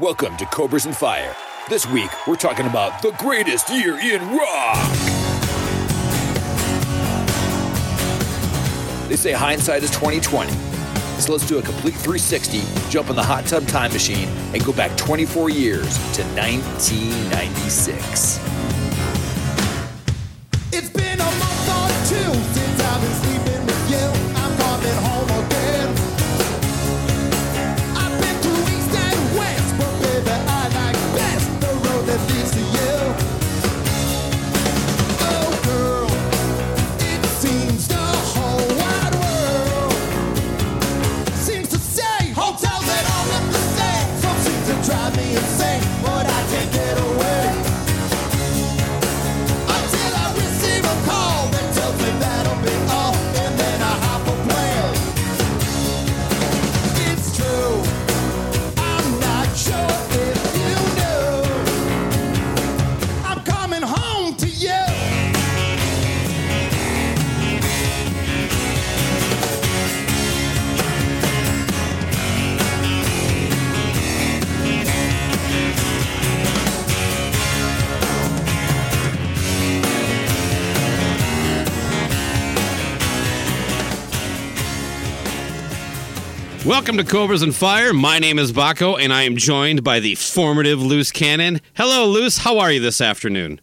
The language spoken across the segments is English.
Welcome to Cobras and Fire. This week, we're talking about the greatest year in rock. They say hindsight is 2020. So let's do a complete 360, jump in the hot tub time machine, and go back 24 years to 1996. It's been a month or two since I've been Welcome to Cobras and Fire. My name is Baco, and I am joined by the formative Loose Cannon. Hello, Loose. How are you this afternoon?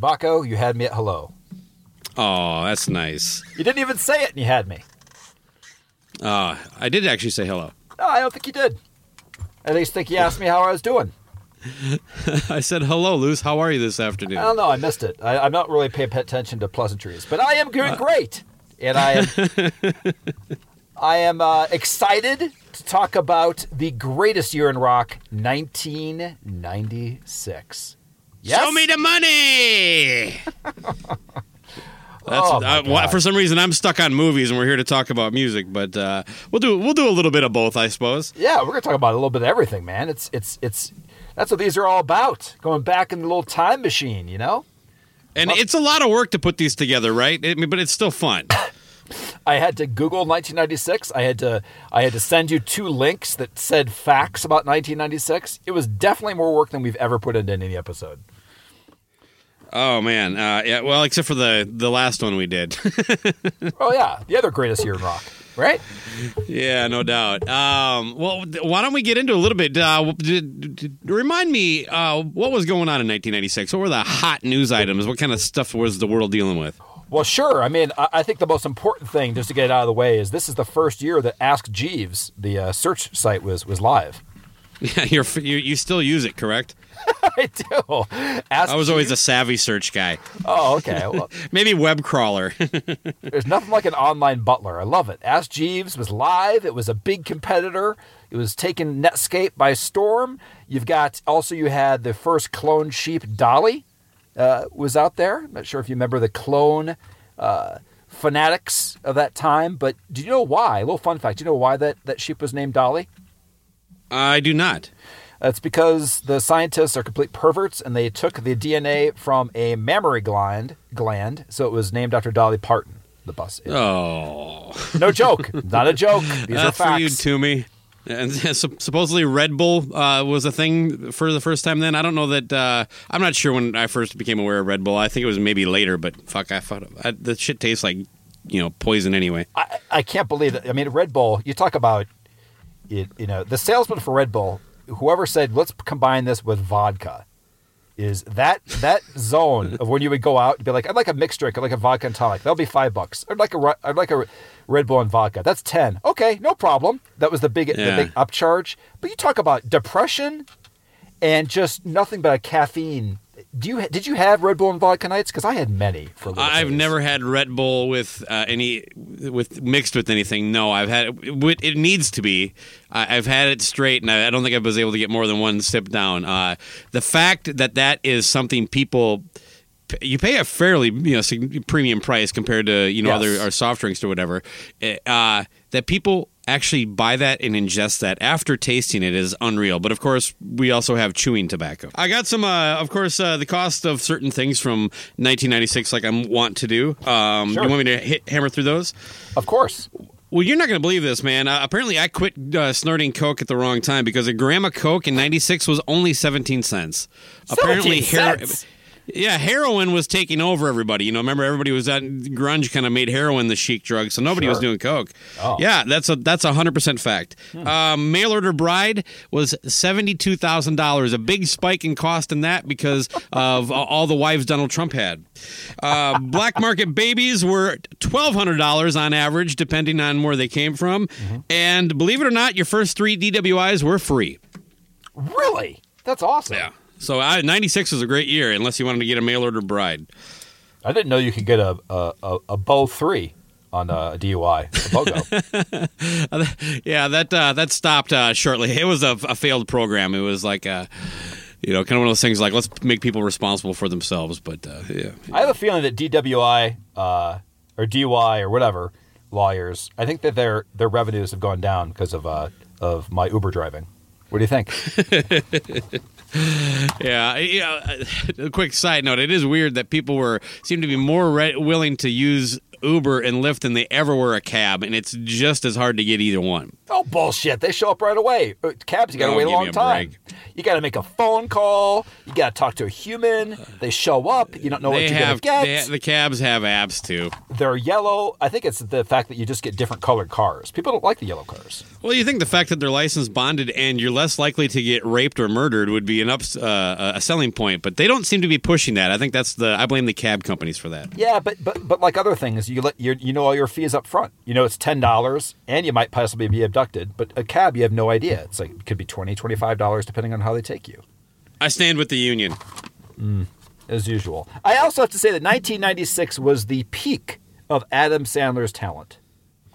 Baco, you had me at hello. Oh, that's nice. You didn't even say it, and you had me. Uh, I did actually say hello. No, I don't think you did. At least think you asked me how I was doing. I said hello, Loose. How are you this afternoon? I don't know. I missed it. I, I'm not really paying attention to pleasantries, but I am doing great, and I am. I am uh, excited to talk about the greatest year in rock, 1996. Yes? Show me the money. That's Oh, uh, for some reason I'm stuck on movies, and we're here to talk about music. But uh, we'll do we'll do a little bit of both, I suppose. Yeah, we're gonna talk about a little bit of everything, man. It's it's it's that's what these are all about. Going back in the little time machine, you know. And it's a lot of work to put these together, right? I mean, but it's still fun. I had to Google 1996. I had to I had to send you two links that said facts about 1996. It was definitely more work than we've ever put into any episode. Oh man, uh, yeah. Well, except for the the last one we did. Oh yeah, the other greatest year in rock, right? yeah, no doubt. Um, well, why don't we get into a little bit? Uh, remind me uh, what was going on in 1996. What were the hot news items? What kind of stuff was the world dealing with? Well, sure. I mean, I, I think the most important thing, just to get it out of the way, is this is the first year that Ask Jeeves, the uh, search site, was was live. Yeah, you're, you you still use it, correct? I do. Ask I was always a savvy search guy. Oh, okay. Well, Maybe web crawler. There's nothing like an online butler. I love it. Ask Jeeves was live. It was a big competitor. It was taking Netscape by storm. You've got also you had the first clone sheep Dolly uh, was out there. I'm not sure if you remember the clone uh, fanatics of that time, but do you know why? A little fun fact. Do you know why that, that sheep was named Dolly? I do not. That's because the scientists are complete perverts and they took the DNA from a mammary gland, gland so it was named after Dolly Parton, the bus. Oh, No joke. Not a joke. These are that's for you, facts. Toomey. And supposedly Red Bull uh, was a thing for the first time. Then I don't know that. Uh, I'm not sure when I first became aware of Red Bull. I think it was maybe later. But fuck, I thought I, the shit tastes like you know poison anyway. I, I can't believe it. I mean, Red Bull. You talk about it. You know, the salesman for Red Bull whoever said let's combine this with vodka is that that zone of when you would go out and be like, I'd like a mixed drink, I'd like a vodka and tonic. That'll be five bucks. I'd like a I'd like a Red Bull and vodka. That's ten. Okay, no problem. That was the big Yeah. the big upcharge. But you talk about depression and just nothing but a caffeine. Do you did you have Red Bull and vodka nights? Because I had many for. I've days. never had Red Bull with uh, any with mixed with anything. No, I've had it, it needs to be. I've had it straight, and I, I don't think I was able to get more than one sip down. Uh, the fact that that is something people you pay a fairly you know premium price compared to you know Yes. other soft drinks or whatever. Uh, that people actually buy that and ingest that after tasting it is unreal. But of course, we also have chewing tobacco. I got some, uh, of course, uh, the cost of certain things from 1996, like I want to do. Um, Sure. You want me to hit, hammer through those? Of course. Well, you're not going to believe this, man. Uh, apparently, I quit uh, snorting coke at the wrong time because a gram of coke in '96 was only 17 cents. 17 hero- cents? Yeah, heroin was taking over everybody. You know, remember everybody was at grunge kind of made heroin the chic drug, so nobody was doing coke. Oh. Yeah, that's a that's a hundred percent fact. Um, Mail order bride was seventy two thousand dollars, a big spike in cost in that because of uh, all the wives Donald Trump had. Uh, black market babies were twelve hundred dollars on average, depending on where they came from. And believe it or not, your first three DWIs were free. Really? That's awesome. Yeah. So I, 96 was a great year, unless you wanted to get a mail order bride. I didn't know you could get a a, a, a bow three on a DUI. A BOGO. Yeah, that uh, that stopped uh, shortly. It was a, a failed program. It was like a, you know, kind of one of those things like let's make people responsible for themselves. But uh, yeah, I have a feeling that DWI uh, or DUI or whatever lawyers, I think that their their revenues have gone down because of uh, of my Uber driving. What do you think? yeah. yeah. A quick side note: It is weird that people were seem to be more re- willing to use Uber and Lyft than they ever were a cab, and it's just as hard to get either one. Oh bullshit! They show up right away. Uh, Cabs, you got to Oh, wait a long a time. break. You got to make a phone call. You got to talk to a human. They show up. You don't know what you're have gonna they get. ha- the cabs have apps too. They're yellow. I think it's the fact that you just get different colored cars. People don't like the yellow cars. Well, you think the fact that they're license bonded and you're less likely to get raped or murdered would be an ups, uh, a selling point, but they don't seem to be pushing that. I think that's the I blame the cab companies for that. Yeah, but but but like other things, you let you you know all your fees up front. You know it's ten dollars, and you might possibly be abducted. But a cab, you have no idea. It's like it could be 20 dollars depending on how they take you. I stand with the union. as usual. I also have to say that 1996 was the peak of Adam Sandler's talent.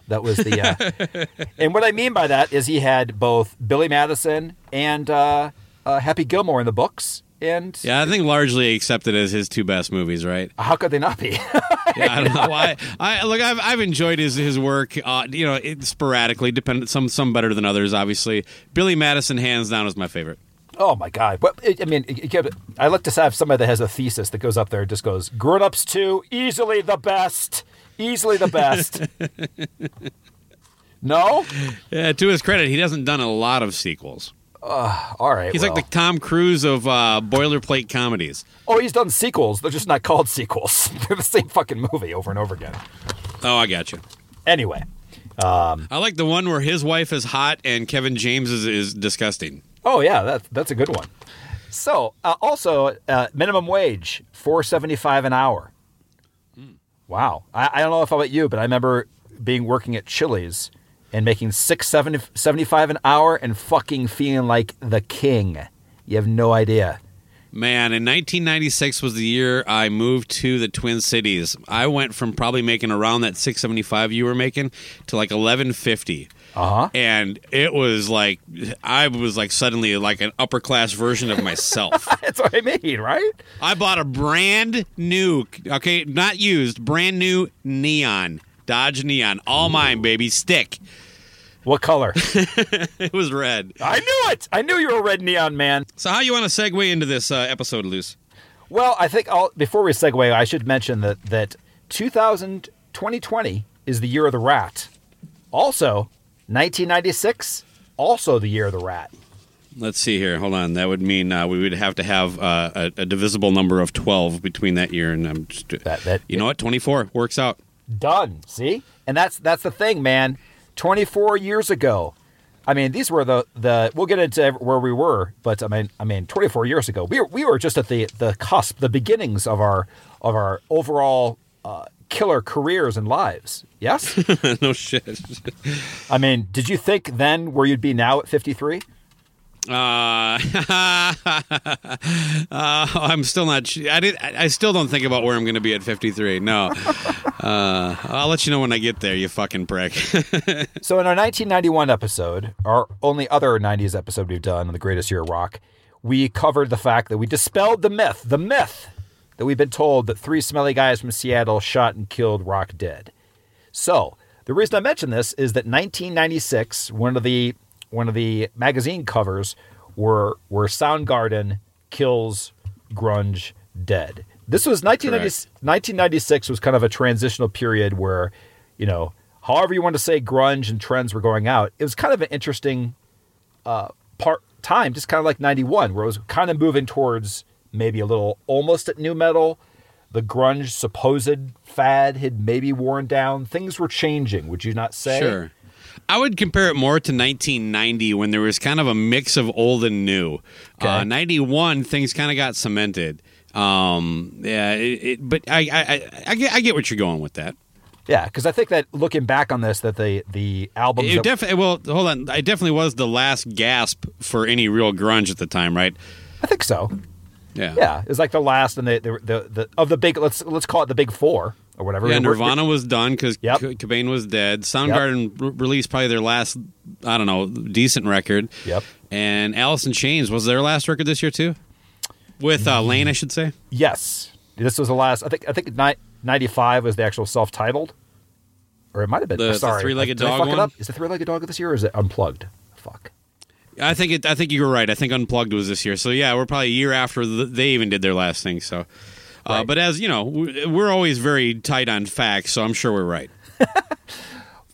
That was the, uh, and what I mean by that is he had both Billy Madison and uh, uh, Happy Gilmore in the books, and Yeah, I think largely accepted as his two best movies, right? how could they not be? Yeah, I don't know why. I look, I've I've enjoyed his his work. Uh, you know, it, sporadically, dependent some some better than others. Obviously, Billy Madison, hands down, is my favorite. oh my God! But it, I mean, it, it, I like to have somebody that has a thesis that goes up there and just goes, "Grown Ups Two, easily the best, easily the best." no, Yeah, to his credit, he hasn't done a lot of sequels. all right. He's well. like the Tom Cruise of uh, boilerplate comedies. Oh, he's done sequels. They're just not called sequels. They're the same fucking movie over and over again. Oh, I got you. Anyway, I like the one where his wife is hot and Kevin James is, is disgusting. oh yeah, that's that's a good one. So, uh, also uh, minimum wage four seventy five an hour. Wow, I, I don't know if I'm about you, but I remember being working at Chili's and making six seventy seventy five an hour and fucking feeling like the king. You have no idea. Man, in 1996 was the year I moved to the Twin Cities. I went from probably making around that 675 you were making to like 1150. Uh huh. And it was like I was like suddenly like an upper class version of myself. That's what I mean, right? I bought a brand new, okay, not used, brand new neon, Dodge Neon, all mine, baby, stick. What color? It was red. I knew it. I knew you were a red neon man. So how you want to segue into this uh, episode, Loose? Well, I think I'll, before we segue, I should mention that that 2000, 2020 is the year of the rat. Also, 1996, also the year of the rat. Let's see here. Hold on. That would mean uh, we would have to have uh, a, a divisible number of 12 between that year and I'm just, That- that- you know what? 24 works out. Done. See, and that's that's the thing, man. 24 years ago, I mean, these were the the. We'll get into where we were, but I mean, I mean, 24 years ago, we were we were just at the the cusp, the beginnings of our of our overall uh, killer careers and lives. Yes. no shit. I mean, did you think then where you'd be now at 53? Uh, uh, I'm still not. sh- I did. I I still don't think about where I'm going to be at 53. No. Uh, I'll let you know when I get there. You fucking prick. So in our 1991 episode, our only other 90s episode we've done on the greatest year of rock, we covered the fact that we dispelled the myth, the myth that we've been told that three smelly guys from Seattle shot and killed Rock dead. So the reason I mention this is that 1996, one of the one of the magazine covers were were Soundgarden kills grunge dead. This was 1990, 1996 was kind of a transitional period where, you know, however you want to say grunge and trends were going out. It was kind of an interesting uh, part time, just kind of like 91, where it was kind of moving towards maybe a little almost at nu metal. The grunge supposed fad had maybe worn down. Things were changing, would you not say? Sure. I would compare it more to 1990 when there was kind of a mix of old and new. Okay. Uh, 91, things kind of got cemented. Um, yeah, it, it, but I, I, I, I, get, I get what you're going with that. Yeah, because I think that looking back on this, that the the albums It definitely, well, hold on. It definitely was the last gasp for any real grunge at the time, right? I think so. Yeah. Yeah, it was like the last and the the, the, the of the big let's let's call it the big four or whatever. Yeah, Nirvana was done because Yep. Cobain was dead. Soundgarden re- released probably their last, I don't know, decent record. Yep. And Alice in Chains was their last record this year too, with uh, Lane, I should say. Yes, this was the last. I think I think ninety five was the actual self titled, or it might have been. The- the sorry, Three-Legged Did I Dog fuck it one? Is the three legged dog this year or is it unplugged? Fuck. I think it. I think you were right. I think Unplugged was this year. So yeah, we're probably a year after th they even did their last thing. So, uh, but as you know, we- we're always very tight on facts, so I'm sure we're right.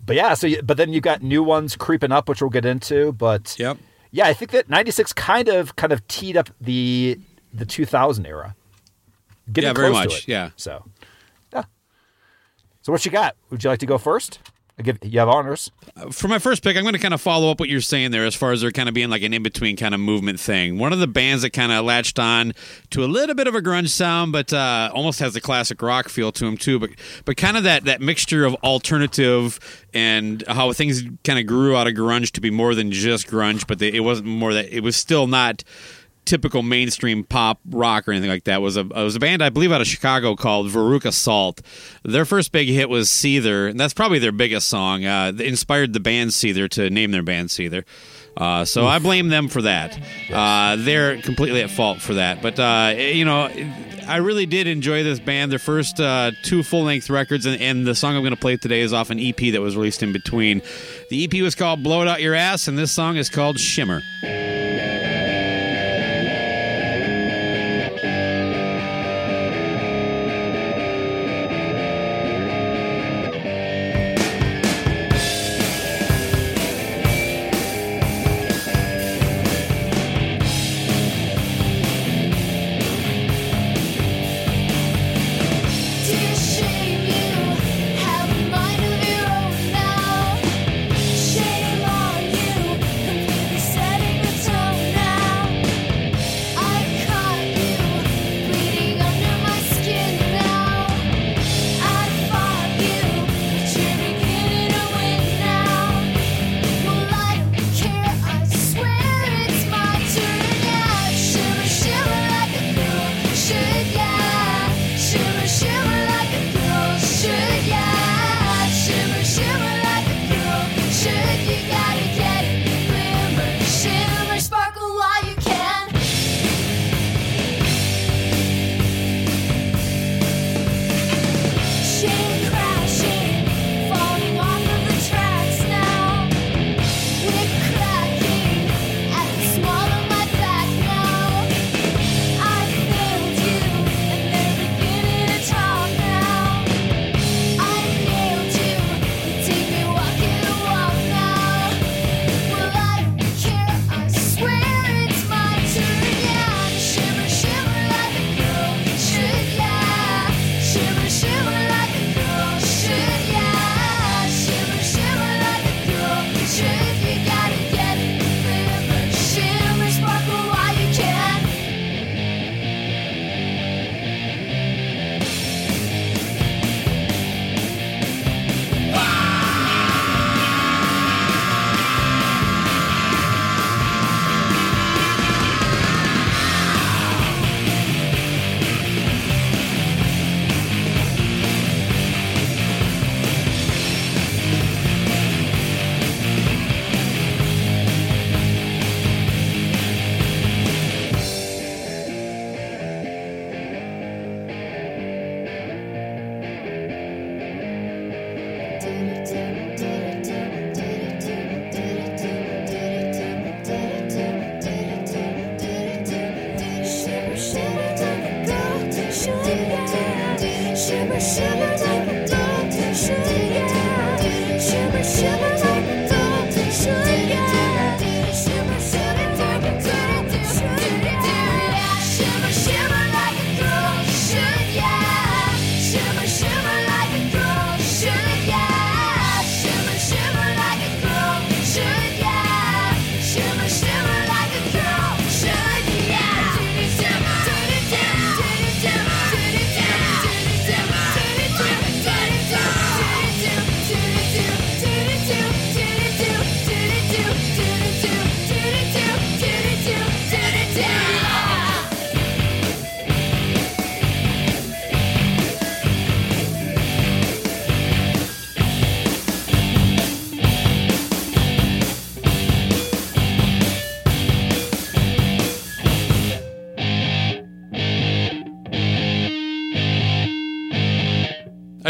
But yeah, so you, but then you got new ones creeping up, which we'll get into. But Yep. yeah, I think that ninety six kind of kind of teed up the the two thousand era. Getting Yeah, very much, yeah. So yeah. So what you got? Would you like to go first? Give you have honors. For my first pick, I'm going to kind of follow up what you're saying there as far as there kind of being like an in between kind of movement thing. One of the bands that kind of latched on to a little bit of a grunge sound, but uh, almost has a classic rock feel to them too. But but kind of that that mixture of alternative and how things kind of grew out of grunge to be more than just grunge, but they, it wasn't more that it was still not typical mainstream pop rock or anything like that. Was a was a band I believe out of Chicago called Veruca Salt. Their first big hit was Seether, and that's probably their biggest song. Uh, inspired the band Seether to name their band Seether. Uh, so I blame them for that. Uh, they're completely at fault for that. But uh, you know, I really did enjoy this band. Their first uh, two full length records, and, and the song I'm going to play today is off an EP that was released in between. The EP was called "Blow It Out Your Ass," and this song is called "Shimmer."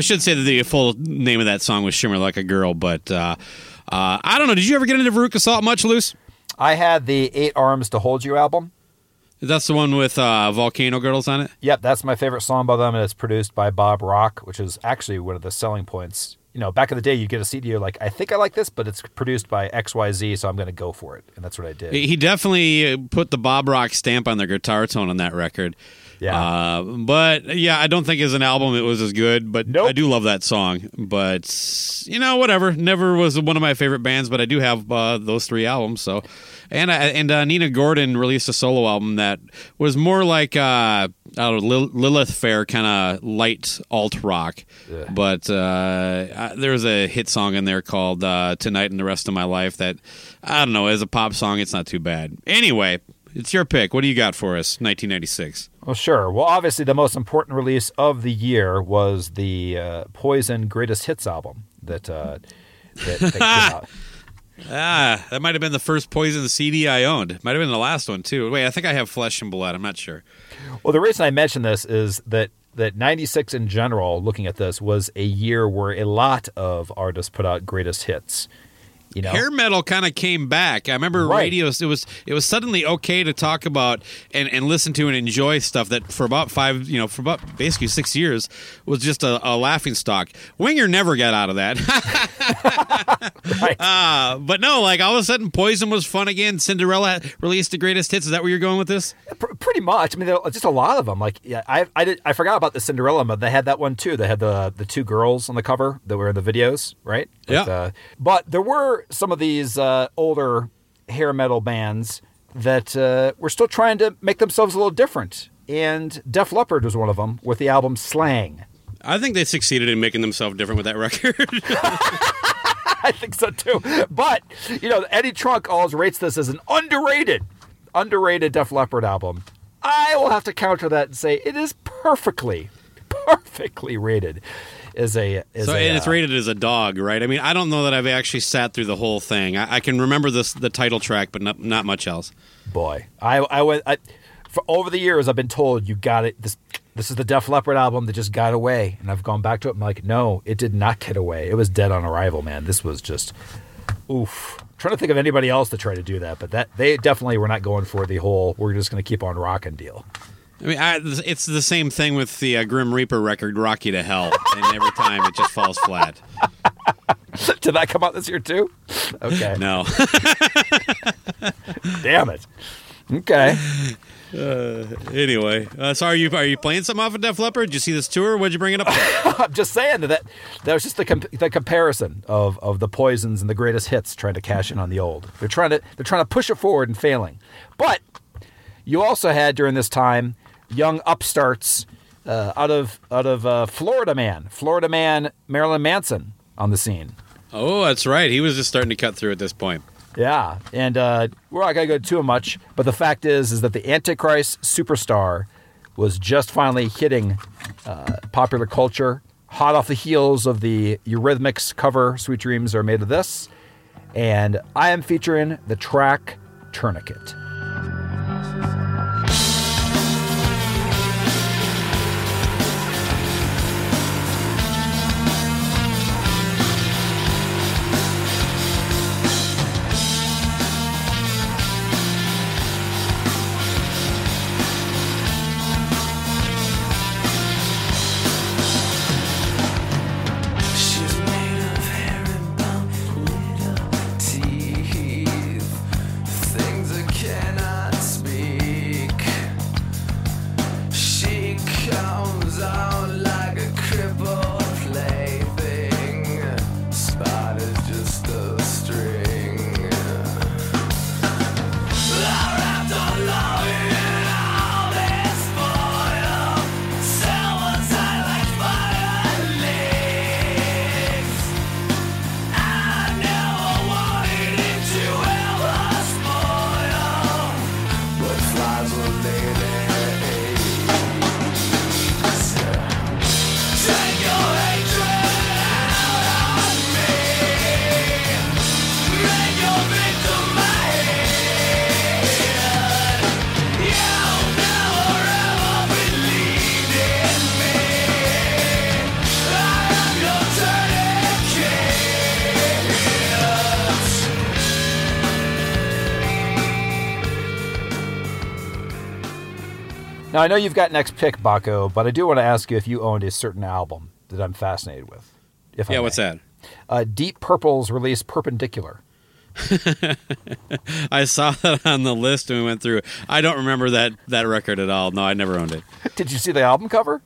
Should say that the full name of that song was "Shimmer Like a Girl," but uh, uh, I don't know. Did you ever get into Veruca Salt much, Loose? I had the Eight Arms to Hold You album. That's the one with uh, Volcano Girls on it. Yep, that's my favorite song by them, and it's produced by Bob Rock, which is actually one of the selling points. You know, back in the day, you get a CD, you're like, I think I like this, but it's produced by XYZ, so I'm going to go for it. And that's what I did. He definitely uh, put the Bob Rock stamp on the guitar tone on that record. Yeah. Uh, but yeah, I don't think as an album it was as good. But Nope. I do love that song. But you know, whatever. Never was one of my favorite bands, but I do have uh, those three albums. So, and I, and uh, Nina Gordon released a solo album that was more like uh, I don't know, Lil- Lilith Fair kind of light alt rock. But uh, I, there was a hit song in there called uh, "Tonight and the Rest of My Life" that I don't know as a pop song, it's not too bad. Anyway. It's your pick. What do you got for us? 1996. Well, sure. Well, obviously, the most important release of the year was the uh, Poison Greatest Hits album that, uh, that, that came out. Ah, that might have been the first Poison CD I owned. Might have been the last one too. Wait, I think I have Flesh and Blood. I'm not sure. Well, the reason I mention this is that that 96 in general, looking at this, was a year where a lot of artists put out greatest hits. You know, Hair metal kind of came back. I remember Right. radio. It was it was suddenly okay to talk about and, and listen to and enjoy stuff that for about five, you know, for about basically six years was just a, a laughing stock. Winger never got out of that. right? uh, but no, like all of a sudden, Poison was fun again. Cinderella released the greatest hits. Is that where you're going with this? Pr- pretty much. I mean, just a lot of them. Like, yeah, I I did I forgot about the Cinderella, but they had that one too. They had the the two girls on the cover that were in the videos, right? Yeah. uh, but there were some of these uh, older hair metal bands that uh, were still trying to make themselves a little different. And Def Leppard was one of them with the album Slang. I think they succeeded in making themselves different with that record. I think so too. But you know, Eddie Trunk always rates this as an underrated, underrated Def Leppard album. I will have to counter that and say it is perfectly, perfectly rated. As a, as So a, and it's uh, rated as a dog, right? I mean, I don't know that I've actually sat through the whole thing. I, I can remember this the title track, but not not much else. boy. I I went I, for over the years. I've been told you got it. This this is the Def Leppard album that just got away, and I've gone back to it. I'm like, no, it did not get away. It was dead on arrival, man. This was just oof. I'm trying to think of anybody else to try to do that, but that they definitely were not going for the whole "we're just going to keep on rocking" deal. I mean, I, it's the same thing with the uh, Grim Reaper record, "Rock You to Hell," and every time it just falls flat. Did that come out this year too? Okay. No, Damn it. Okay. anyway, uh, so are you are you playing something off of Def Leppard? Did you see this tour? What'd you bring it up? I'm just saying that that, was just the the comparison of of the poisons and the greatest hits trying to cash in on the old. They're trying to they're trying to push it forward and failing. But you also had during this time young upstarts uh, out of out of uh, Florida man, Florida man Marilyn Manson on the scene. oh, that's right. He was just starting to cut through at this point. Yeah, and uh, we're not gonna go too much, but the fact is, is that the Antichrist superstar was just finally hitting uh, popular culture, hot off the heels of the Eurythmics cover "Sweet Dreams Are Made of This," and I am featuring the track "Tourniquet." Now I know you've got next pick, Baco, but I do want to ask you if you owned a certain album that I'm fascinated with. If I Yeah, what's that? Uh, Deep Purple's release Perpendicular. I saw that on the list and we went through. it. I don't remember that that record at all. No, I never owned it. Did you see the album cover?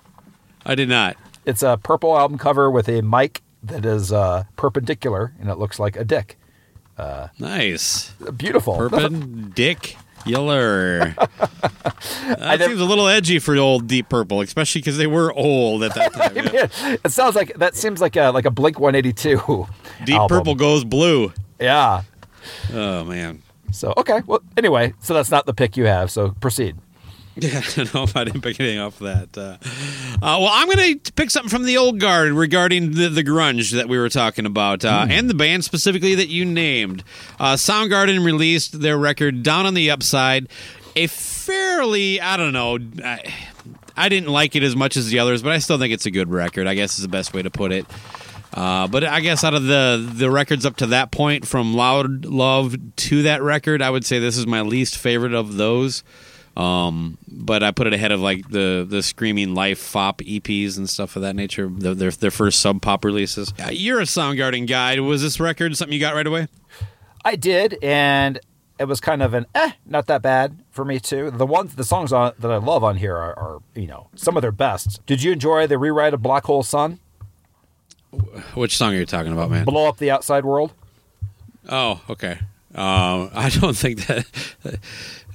I did not. It's a purple album cover with a mic that is uh, perpendicular, and it looks like a dick. Uh, Nice. Beautiful. Perpendicular. that never- seems a little edgy for old Deep Purple, especially because they were old at that time. yeah. it sounds like that seems like a like a Blink 182. Deep album. Purple goes blue. Yeah. Oh man. So okay. Well, anyway, so that's not the pick you have. So proceed. Yeah, I don't know if I didn't pick anything off that. Uh, uh, well, I'm going to pick something from the old guard regarding the, the grunge that we were talking about, uh, and the band specifically that you named. Uh, Soundgarden released their record "Down on the Upside," a fairly, I don't know, I, I didn't like it as much as the others, but I still think it's a good record. I guess is the best way to put it. Uh, but I guess out of the the records up to that point, from Loud Love to that record, I would say this is my least favorite of those. Um, but I put it ahead of like the the Screaming Life Fopp EPs and stuff of that nature. The, their their first sub pop releases. Uh, you're a Soundgarden guy. Was this record something you got right away? I did, and it was kind of an eh, not that bad for me too. The ones, the songs on, that I love on here are, are, you know, some of their best. Did you enjoy the rewrite of Black Hole Sun? Which song are you talking about, man? Blow up the outside world. Oh, okay. Um, I don't think that.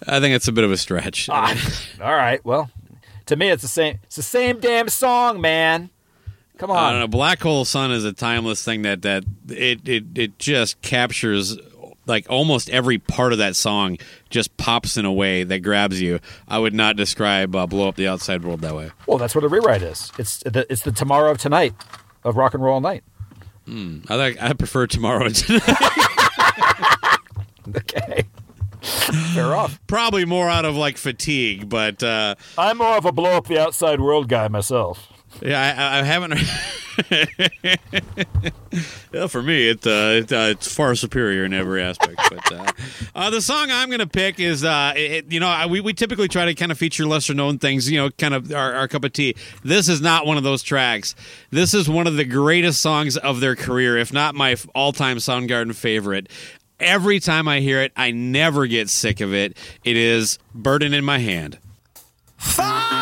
I think it's a bit of a stretch. Ah, all right. Well, to me, it's the same. It's the same damn song, man. Come on. I don't know. Black Hole Sun is a timeless thing that that it it it just captures like almost every part of that song just pops in a way that grabs you. I would not describe uh, "Blow Up the Outside World" that way. Well, that's what a rewrite is. It's the it's the tomorrow of tonight of rock and roll night. I like I prefer "Tomorrow." Tonight. Okay. Fair off. Probably more out of like fatigue, but uh, I'm more of a blow up the outside world guy myself. yeah, I, I haven't. yeah, for me, it, uh, it uh, it's far superior in every aspect. But uh, uh, the song I'm going to pick is, uh, it, you know, I- we we typically try to kind of feature lesser known things, you know, kind of our, our cup of tea. This is not one of those tracks. This is one of the greatest songs of their career, if not my all time Soundgarden favorite. Every time I hear it, I never get sick of it. It is "Burden in My Hand." Follow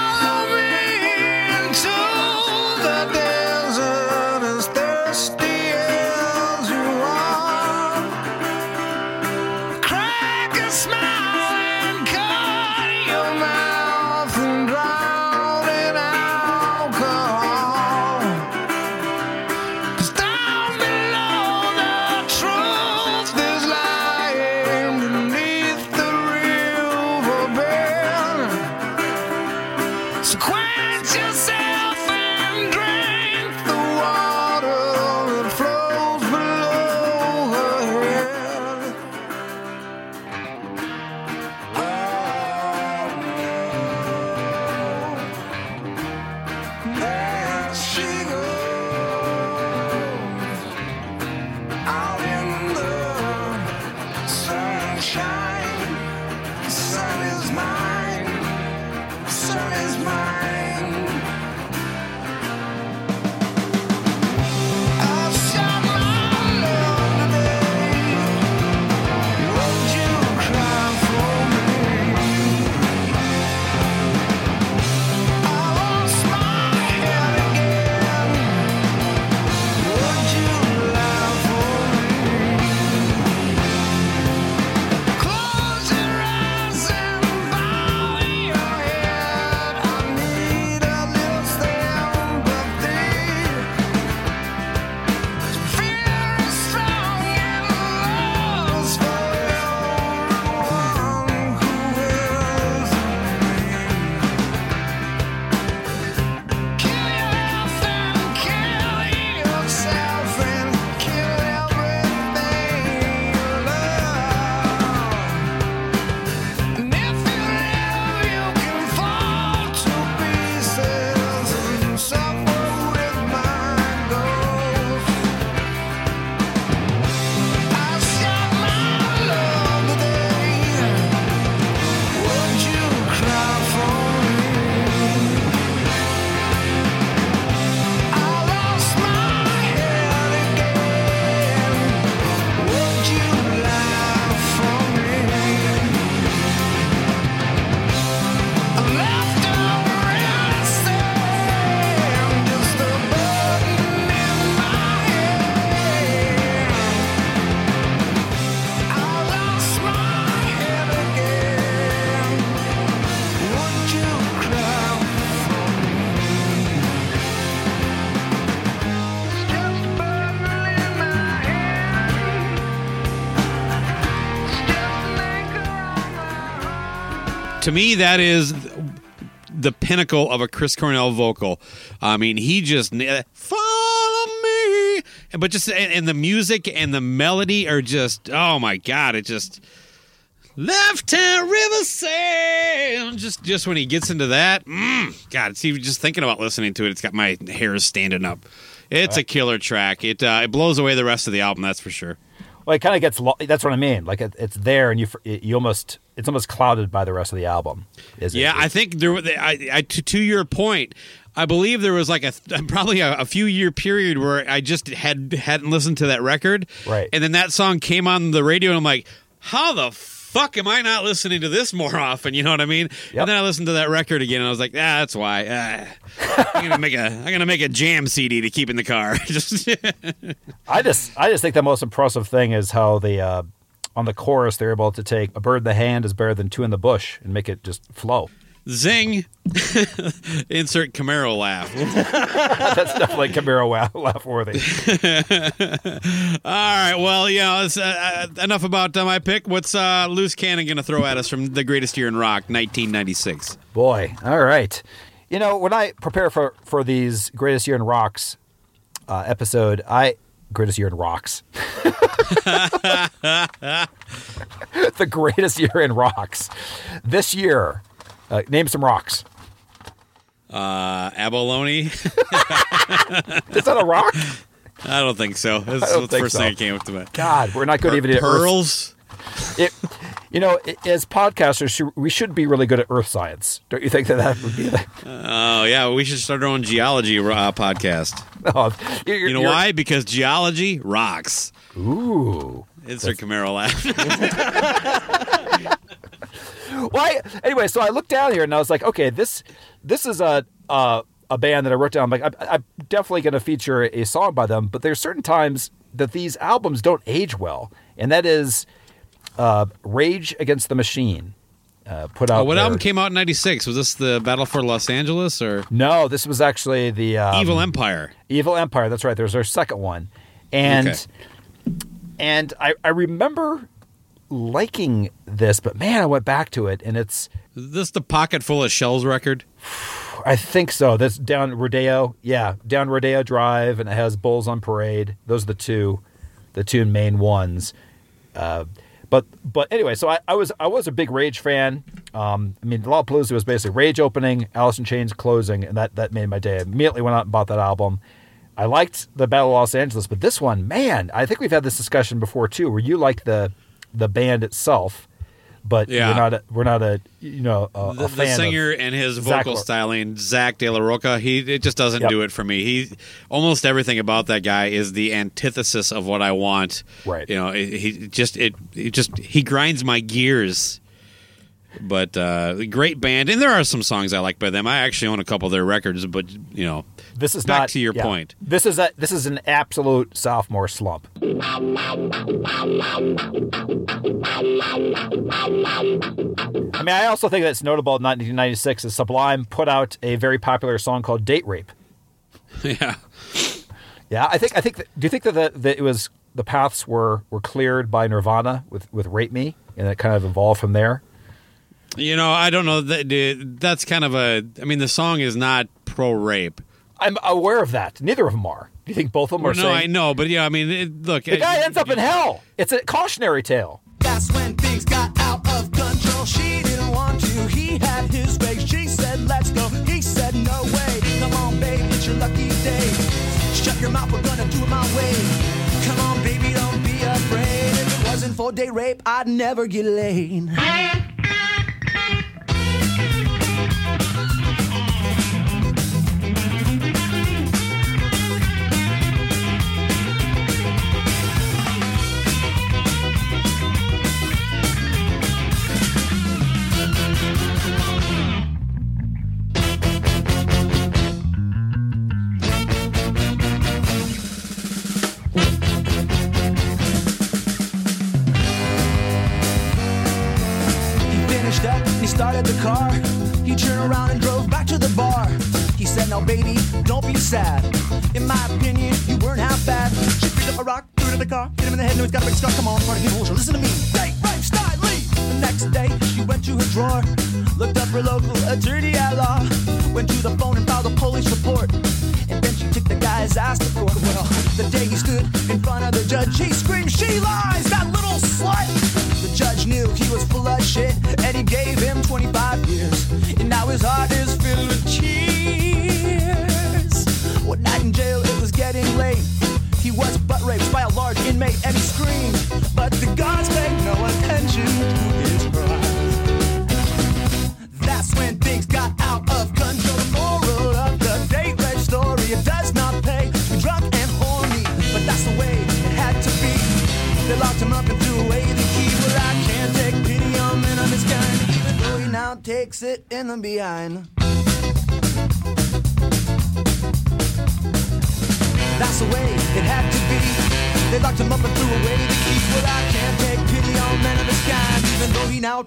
to me, that is the pinnacle of a Chris Cornell vocal. I mean, he just follow me, but just and, the music and the melody are just oh my god! It just left town river sound. Just just when he gets into that, mm, God, it's even just thinking about listening to it. It's got my hairs standing up. It's a killer track. It uh, it blows away the rest of the album. That's for sure. Well, it kind of gets. Lo- that's what I mean. Like it, it's there, and you you almost it's almost clouded by the rest of the album. Is it? Yeah, I think there. I, I to, to your point, I believe there was like a probably a, a few year period where I just had hadn't listened to that record, Right. And then that song came on the radio, and I'm like, how the fuck am I not listening to this more often? You know what I mean? Yep. And then I listened to that record again, and I was like, ah, that's why. Ah. I'm gonna make a I'm gonna make a jam CD to keep in the car. just I just I just think the most impressive thing is how the uh, on the chorus they're able to take a bird in the hand is better than two in the bush and make it just flow. zing. Insert Camaro laugh. That's definitely Camaro laugh worthy. All right. Well, you know, it's, uh, uh, enough about uh, my pick. What's uh, Loose Cannon going to throw at us from the greatest year in rock, 1996? Boy, all right. You know, when I prepare for for these greatest year in rocks uh, episode, I greatest year in rocks. the greatest year in rocks. This year, uh, name some rocks. Uh, abalone? Is that a rock? I don't think so. That's the first so. thing that came up to mind. God, we're not good even at earth. Pearls? It, you know, as podcasters, we should be really good at earth science. Don't you think that that would be? Oh, yeah. We should start our own geology uh, podcast. oh, you're- You know you're- why? Because geology rocks. Ooh. Insert Camaro laugh. Why? Anyway, so I looked down here and I was like, okay, this this is a uh, a band that I wrote down. I'm like, I'm, I'm definitely going to feature a song by them, but there's certain times that these albums don't age well, and that is uh, Rage Against the Machine. Uh, put out Oh, what their- album came out in 96? Was this the Battle for Los Angeles or No, this was actually the um, Evil Empire? Evil Empire. That's right. There's their second one, and Okay. and I I remember liking this, but man, I went back to it, and it's Is this the Pocket Full of Shells record? I think so. That's down Rodeo. Yeah, down Rodeo Drive, and it has Bulls on Parade. Those are the two, the two main ones. Uh, but but anyway, so I, I was I was a big Rage fan. Um, I mean, Lollapalooza was basically Rage opening, Alice in Chains closing, and that that made my day. I immediately went out and bought that album. I liked the Battle of Los Angeles, but this one, man, I think we've had this discussion before too, where you like the the band itself, but Yeah. we're not a, we're not a you know a, the, a the singer and his vocal Lor- styling, Zack de la Rocha, he it just doesn't Yep. do it for me. He almost everything about that guy is the antithesis of what I want. Right. You know, he just it, it just he grinds my gears. But uh, great band, and there are some songs I like by them. I actually own a couple of their records, but you know, This is Back not to your yeah. point. This is a this is an absolute sophomore slump. I mean, I also think that's notable. In 1996, is Sublime put out a very popular song called "Date Rape." yeah. Yeah, I think I think. That, do you think that, the, that it was the paths were were cleared by Nirvana with with "Rape Me" and it kind of evolved from there? You know, I don't know. That, that's kind of a. I mean, the song is not pro rape. I'm aware of that. Neither of them are. Do you think both of them are no, saying I know, but yeah, I mean, it, look, the guy ends up in hell? It's a cautionary tale. That's when things got out of control. She didn't want to. He had his way. She said, let's go. He said, no way. Come on, babe, it's your lucky day. Shut your mouth, we're gonna do it my way. Come on, baby, don't be afraid. If it wasn't for day rape, I'd never get laid.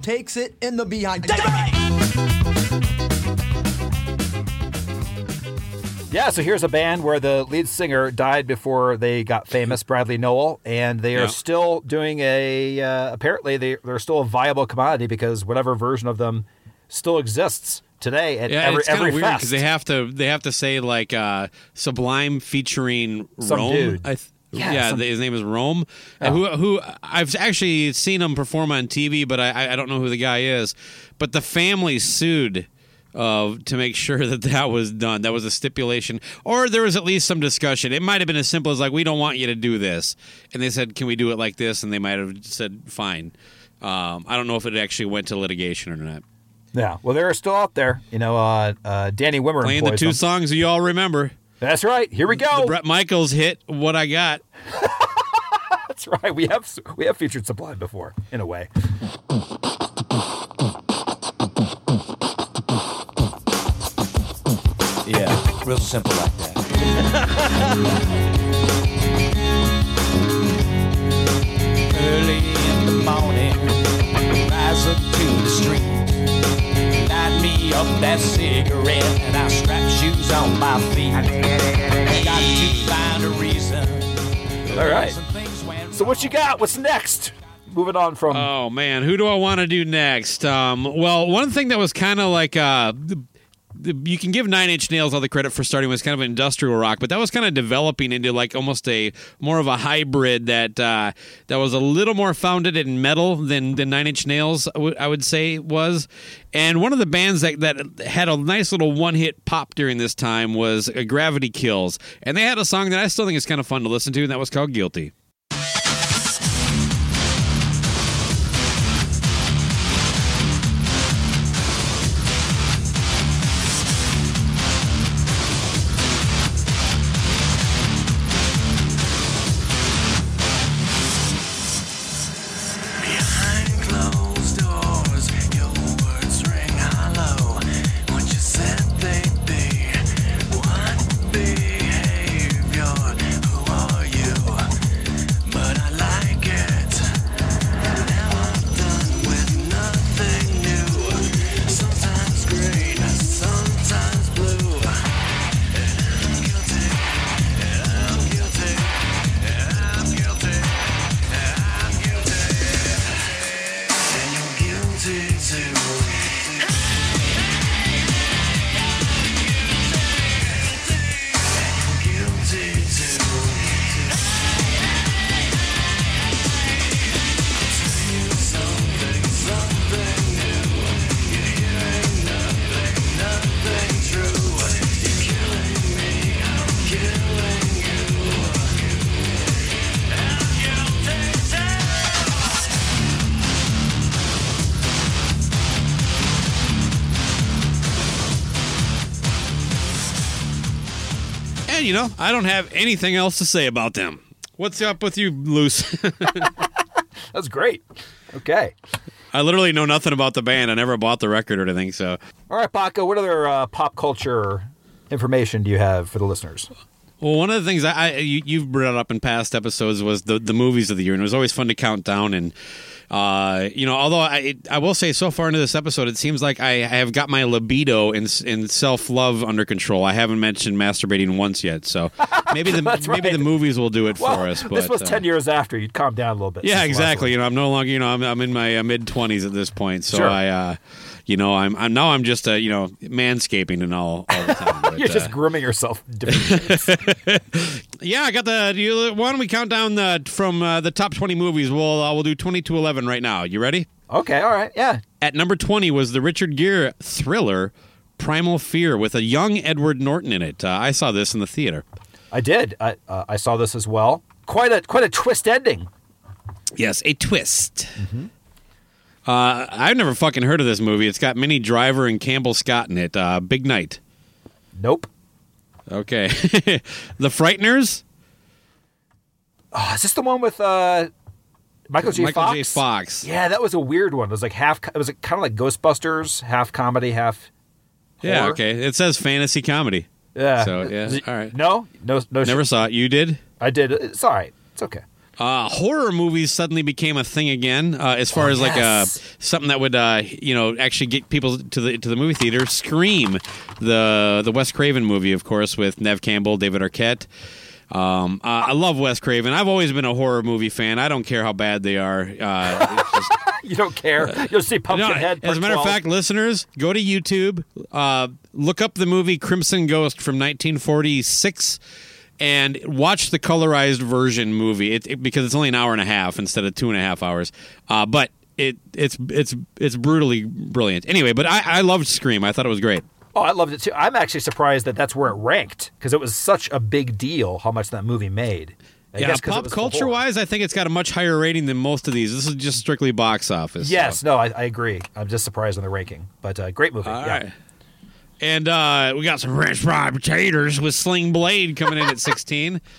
Takes it in the behind. Yeah, so here's a band where the lead singer died before they got famous, Bradley Nowell, and they are Yeah. still doing a. Uh, apparently, they they're still a viable commodity because whatever version of them still exists today at Yeah, every it's every of weird fest. because they have to they have to say like uh, Sublime featuring Some Rome. dude. I th- Yeah, yeah, some- his name is Rome. Uh, Who who I've actually seen him perform on TV, but I I don't know who the guy is. But the family sued. Uh, to make sure that that was done, that was a stipulation, or there was at least some discussion. It might have been as simple as like, "We don't want you to do this," and they said, "Can we do it like this?" And they might have said, "Fine." Um, I don't know if it actually went to litigation or not. yeah, well, they're still out there. You know, uh, uh, Danny Wimmer Playing the two them. songs you all remember. That's right. Here we go. The Brett Michaels hit "What I Got." That's right. We have we have featured Sublime before, in a way. Yeah, real simple like that. Early in the morning, rise up to the street. Light me up that cigarette, and I strap shoes on my feet. Got to find a reason. All right. Some things went So what you got? What's next? Moving on from Oh man, who do I want to do next? Um, well, one thing that was kind of like uh, the- the- you can give Nine Inch Nails all the credit for starting with kind of industrial rock, but that was kind of developing into like almost a more of a hybrid that uh, that was a little more founded in metal than than Nine Inch Nails I would- would say was. And one of the bands that that had a nice little one hit pop during this time was uh, Gravity Kills, and they had a song that I still think is kind of fun to listen to, and that was called Guilty. Know, I don't have anything else to say about them. What's up with you, Loose? that's great. Okay. I literally know nothing about the band. I never bought the record or anything. So, All right, Paco. What other uh, pop culture information do you have for the listeners? well, one of the things I, I you, you've brought up in past episodes was the the movies of the year, and it was always fun to count down. And uh, you know, although I I will say so far into this episode, it seems like I, I have got my libido and and self love under control. I haven't mentioned masturbating once yet, so maybe the maybe right. the movies will do it Well, for us. But, this was uh, ten years after you'd calm down a little bit. Yeah, since the last exactly. You know, I'm no longer. You know, I'm, I'm in my uh, mid twenties at this point, so Sure. I, uh, you know, I'm, I'm now I'm just a you know manscaping and all all the time. But, You're just uh, grooming yourself. in different shapes. yeah, I got the. You, why don't we count down the from uh, the top twenty movies? We'll uh, we'll do twenty to eleven right now. You ready? okay, all right, yeah. At number 20 was the Richard Gere thriller Primal Fear with a young Edward Norton in it. Uh, I saw this in the theater. I did. I uh, I saw this as well. Quite a quite a twist ending. Yes, a twist. Uh, I've never fucking heard of this movie. It's got Minnie Driver and Campbell Scott in it. Uh, Big Night. Nope. Okay. the Frighteners. Oh, is this the one with uh, Michael J. Fox? Michael Fox? J. Fox. Yeah, that was a weird one. It was like half. It was kind of like Ghostbusters, half comedy, half. Yeah, okay. It says fantasy comedy. Yeah. So, yeah. All right. No, no, no. Never shit. saw it. You did? I did. It's all right. It's okay. Uh, horror movies suddenly became a thing again, uh, as far Oh, as like yes. uh, something that would uh, you know actually get people to the to the movie theater. Scream, the the Wes Craven movie, of course, with Neve Campbell, David Arquette. Um, uh, I love Wes Craven. I've always been a horror movie fan. I don't care how bad they are. Uh, it's just- You don't care. You'll see no, Pumpkinhead. as a matter of fact, listeners, go to YouTube, uh, look up the movie Crimson Ghost from 1946, and watch the colorized version movie. It, it- because it's only an hour and a half instead of two and a half hours. Uh, but it it's it's it's brutally brilliant. Anyway, but I, I loved Scream. I thought it was great. oh, I loved it too. I'm actually surprised that that's where it ranked because it was such a big deal how much that movie made. I yeah, guess 'cause it pop culture horror. wise, I think it's got a much higher rating than most of these. This is just strictly box office. Yes, so. no, I, I agree. I'm just surprised on the ranking, but uh, great movie. All yeah. right. And uh, we got some French fried potatoes with Sling Blade coming in at 16.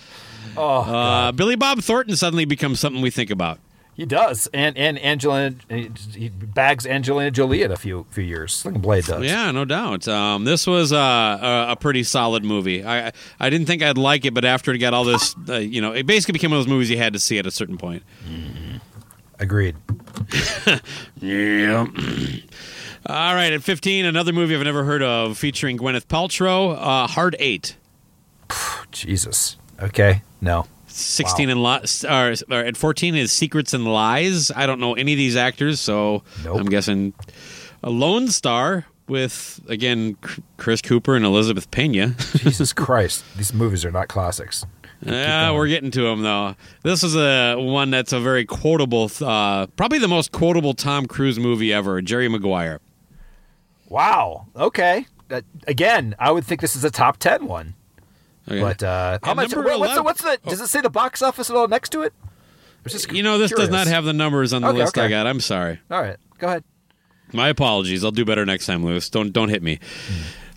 Oh, Uh, Billy Bob Thornton suddenly becomes something we think about. he does, and and Angelina he he bags Angelina Jolie in a few few years. Sling Blade does. Yeah, no doubt. Um, this was uh, a, a pretty solid movie. I I didn't think I'd like it, but after it got all this, uh, you know, it basically became one of those movies you had to see at a certain point. agreed. Yeah. all right, at 15, another movie I've never heard of featuring Gwyneth Paltrow, uh, Hard Eight. Jesus. Okay. No. 16 and li- or, or at 14 is Secrets and Lies. I don't know any of these actors, so Nope. I'm guessing a Lone Star with again Chris Cooper and Elizabeth Pena. Jesus Christ. These movies are not classics. yeah, we're getting to them though. This is a one that's a very quotable, uh, probably the most quotable Tom Cruise movie ever. Jerry Maguire. Wow. Okay. Uh, again, I would think this is a top ten one. Okay. But uh, how much? number what- what's the? What's the? Does it say the box office at all next to it? Just you know, this does not have the numbers on the Okay, list I got. I'm sorry. All right. Go ahead. My apologies. I'll do better next time, Lewis. Don't don't hit me.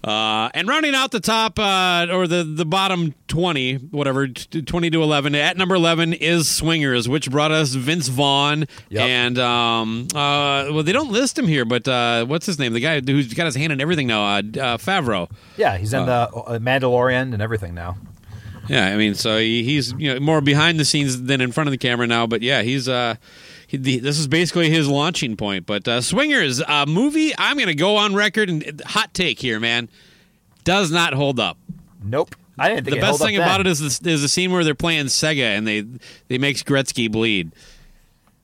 Uh, and rounding out the top uh, or the the bottom twenty, whatever, twenty to eleven. At number eleven is Swingers, which brought us Vince Vaughn Yep. and um, uh, well, they don't list him here, but uh, what's his name? The guy who's got his hand in everything now, uh, uh, Favreau. Yeah, he's in the Mandalorian and everything now. Yeah, I mean, so he, he's you know more behind the scenes than in front of the camera now. But yeah, he's uh, this is basically his launching point. But uh, Swingers, uh, movie, I'm gonna go on record and hot take here, man, does not hold up. Nope. I didn't think The best thing about then. it is the, is the scene where they're playing Sega and they they makes Gretzky bleed.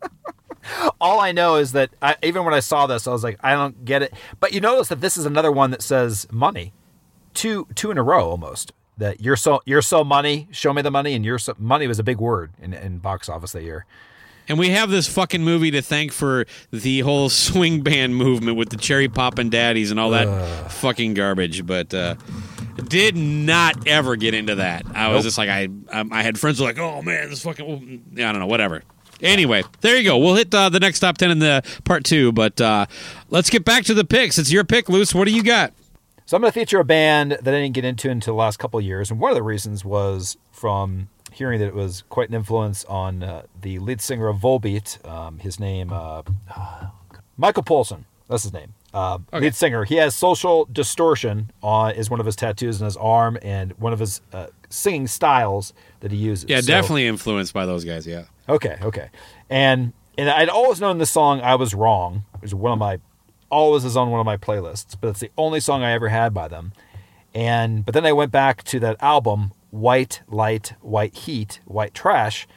all I know is that I, even when I saw this, I was like, I don't get it. But you notice that this is another one that says money, two two in a row almost. That you're so you're so money, show me the money, and you're so money was a big word in, in box office that year. And we have this fucking movie to thank for the whole swing band movement with the Cherry Poppin' Daddies and all that fucking garbage. But uh, did not ever get into that. I was Nope. just like, I um, I had friends who were like, oh man, this fucking, I don't know, whatever. Anyway, there you go. We'll hit uh, the next top ten in the part two. But uh, let's get back to the picks. It's your pick, Loose. What do you got? So I'm going to feature a band that I didn't get into until the last couple of years, and one of the reasons was from hearing that it was quite an influence on uh, the lead singer of Volbeat. Um, his name, uh, Michael Poulsen. That's his name. Uh, Lead singer. He has social distortion on is one of his tattoos in his arm, and one of his uh, singing styles that he uses. Yeah, So- definitely influenced by those guys. Yeah. Okay, okay. And and I'd always known this song I was wrong. It was one of my always is on one of my playlists, but it's the only song I ever had by them. And but then I went back to that album, White Light, White Heat, White Trash,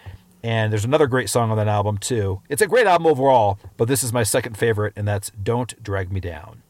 and there's another great song on that album too. It's a great album overall, but this is my second favorite, and that's Don't Drag Me Down.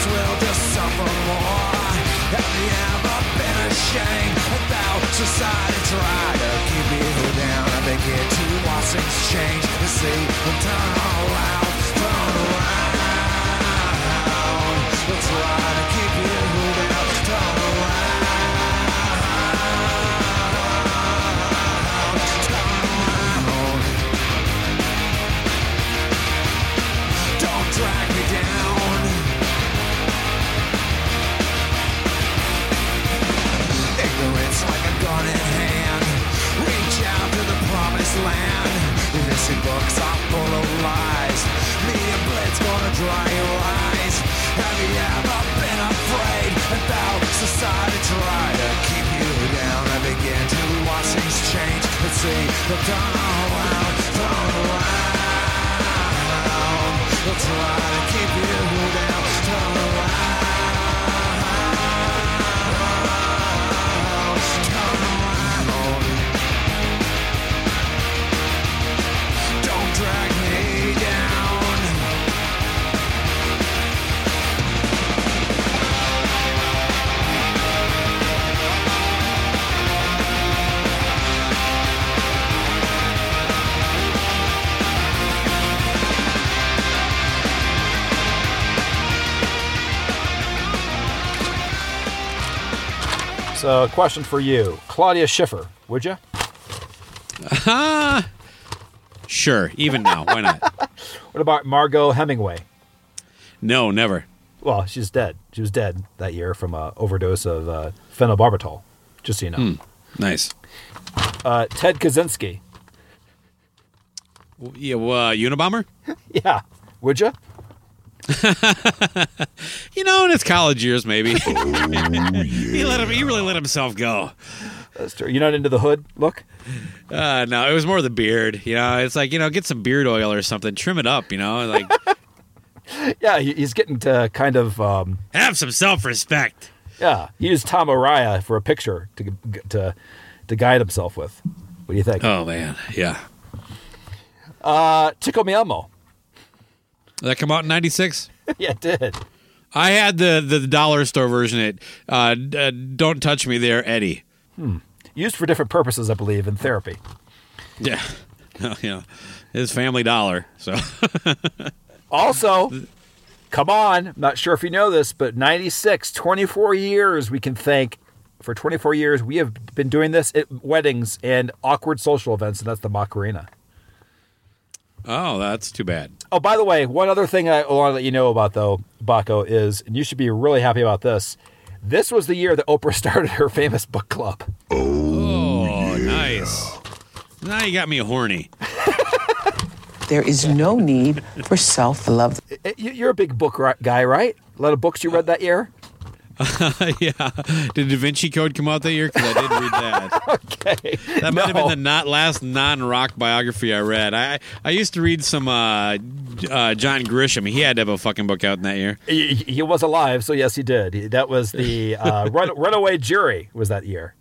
Others will just suffer more. Have you ever been ashamed about society try to keep you down? I begin to watch things change and see them turn around, turn gonna dry your eyes. Have you ever been afraid about society try to keep you down? I begin to watch things change and see the turn around, So, a question for you, Claudia Schiffer, would you? Huh? Sure, even now. Why not? What about Margaux Hemingway? No, never. Well, she's dead. She was dead that year from an overdose of uh, phenobarbital. Just so you know. Nice. Uh, Ted Kaczynski. Yeah, well, uh, Unabomber? Yeah, would you? You know, in his college years, maybe. he let him. He really let himself go. That's true. You're not into the hood look. Uh, no, it was more the beard. You know, it's like you know, get some beard oil or something, trim it up. You know, like Yeah, he's getting to kind of. Um, have some self-respect. yeah, he used Tom Araya for a picture to to to guide himself with. What do you think? Oh man, yeah. Uh, Tickle Me Elmo. Did that come out in '96? yeah, it did. I had the the dollar store version. It uh, uh, don't touch me there, Eddie. Used for different purposes, I believe, in therapy. Yeah, oh, yeah. His family dollar. So Also, come on. I'm not sure if you know this, but 96, 24 years we can thank. For 24 years, we have been doing this at weddings and awkward social events, and that's the Macarena. Oh, that's too bad. Oh, by the way, one other thing I want to let you know about, though, Baco, is, and you should be really happy about this. This was the year that Oprah started her famous book club. Oh, nice. Now you got me horny. There is no need for self love. You- You're a big book guy, right? A lot of books you read that year? yeah. Did Da Vinci Code come out that year? Because I did read that. Okay. That might have been the not last non-rock biography I read. I I used to read some uh, uh, John Grisham. He had to have a fucking book out in that year. He, he was alive, so yes, he did. He- That was the uh, run, Runaway Jury was that year.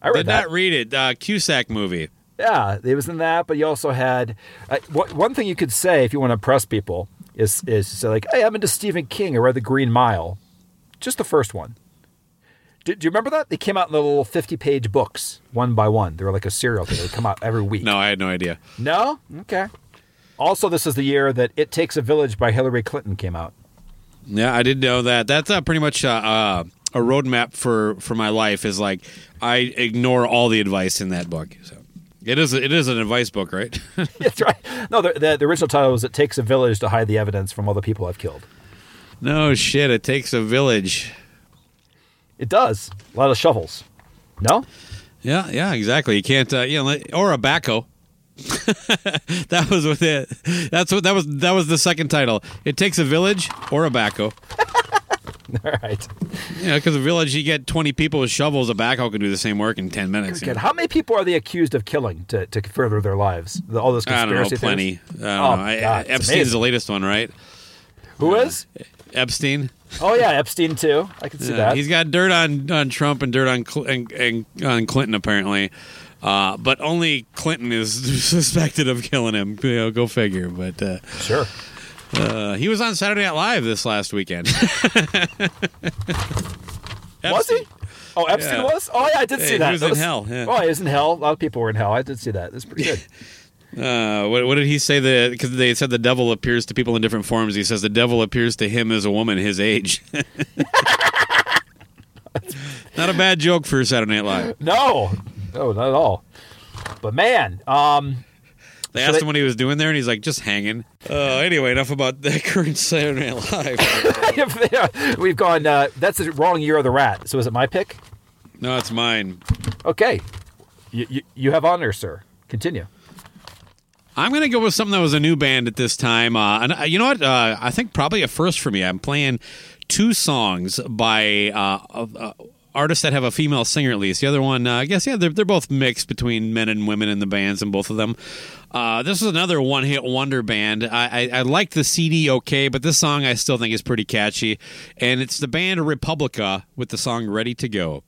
I read Did that. not read it. Uh, Cusack movie. Yeah, it was in that, but you also had uh, what, one thing you could say if you want to impress people is is say like, "Hey, I'm into Stephen King. I read The Green Mile, just the first one." Do, do you remember that? They came out in the little 50 page books, one by one. They were like a serial thing. They would come out every week. No, I had no idea. No? Okay. Also, this is the year that It Takes a Village by Hillary Clinton came out. Yeah, I did know that. That's uh, pretty much uh, uh, a roadmap for for my life. Is like I ignore all the advice in that book. So it is it is an advice book, right? That's right. No, the, the, the original title was It Takes a Village to Hide the Evidence from All the People I've Killed. No shit. It takes a village. It does. A lot of shovels. No? Yeah, yeah, exactly. You can't, uh, you know, or a backhoe. that was with it. That's what that was. That was the second title. It takes a village or a backhoe. All right. Yeah, because a village, you get twenty people with shovels. A backhoe can do the same work in ten minutes. How many people are they accused of killing to, to further their lives? The- All those I don't know, plenty. theories? I don't Oh, know. I, God, it's Epstein's amazing. the latest one, right? Who is? Epstein. Oh yeah, Epstein too. I can see Yeah, that. He's got dirt on, on Trump and dirt on Cl- and, and on Clinton apparently, uh, but only Clinton is suspected of killing him. You know, go figure. But uh, Sure. Uh, he was on Saturday Night Live this last weekend. Was he? Oh, Epstein Yeah. was. Oh yeah, I did Yeah, see he that. was That in hell, yeah. Oh, he was in hell. A lot of people were in hell. I did see that. That's pretty good. Uh, what, what did he say? The because they said the devil appears to people in different forms. He says the devil appears to him as a woman his age. Not a bad joke for Saturday Night Live. no, no, not at all. But man, um, They So asked they- him what he was doing there, and he's like, just hanging. Uh, anyway, enough about the current Saturday Night Live. we've gone. Uh, that's the wrong year of the rat. So is it my pick? no, it's mine. Okay, you you, you have honor, sir. Continue. I'm going to go with something that was a new band at this time. Uh, and uh, you know what? Uh, I think probably a first for me. I'm playing two songs by uh, uh, artists that have a female singer at least. The other one, uh, I guess, yeah, they're, they're both mixed between men and women in the bands, and both of them. This is another one hit wonder band. I, I, I liked the CD okay, but this song I still think is pretty catchy. And it's the band Republica with the song Ready to Go.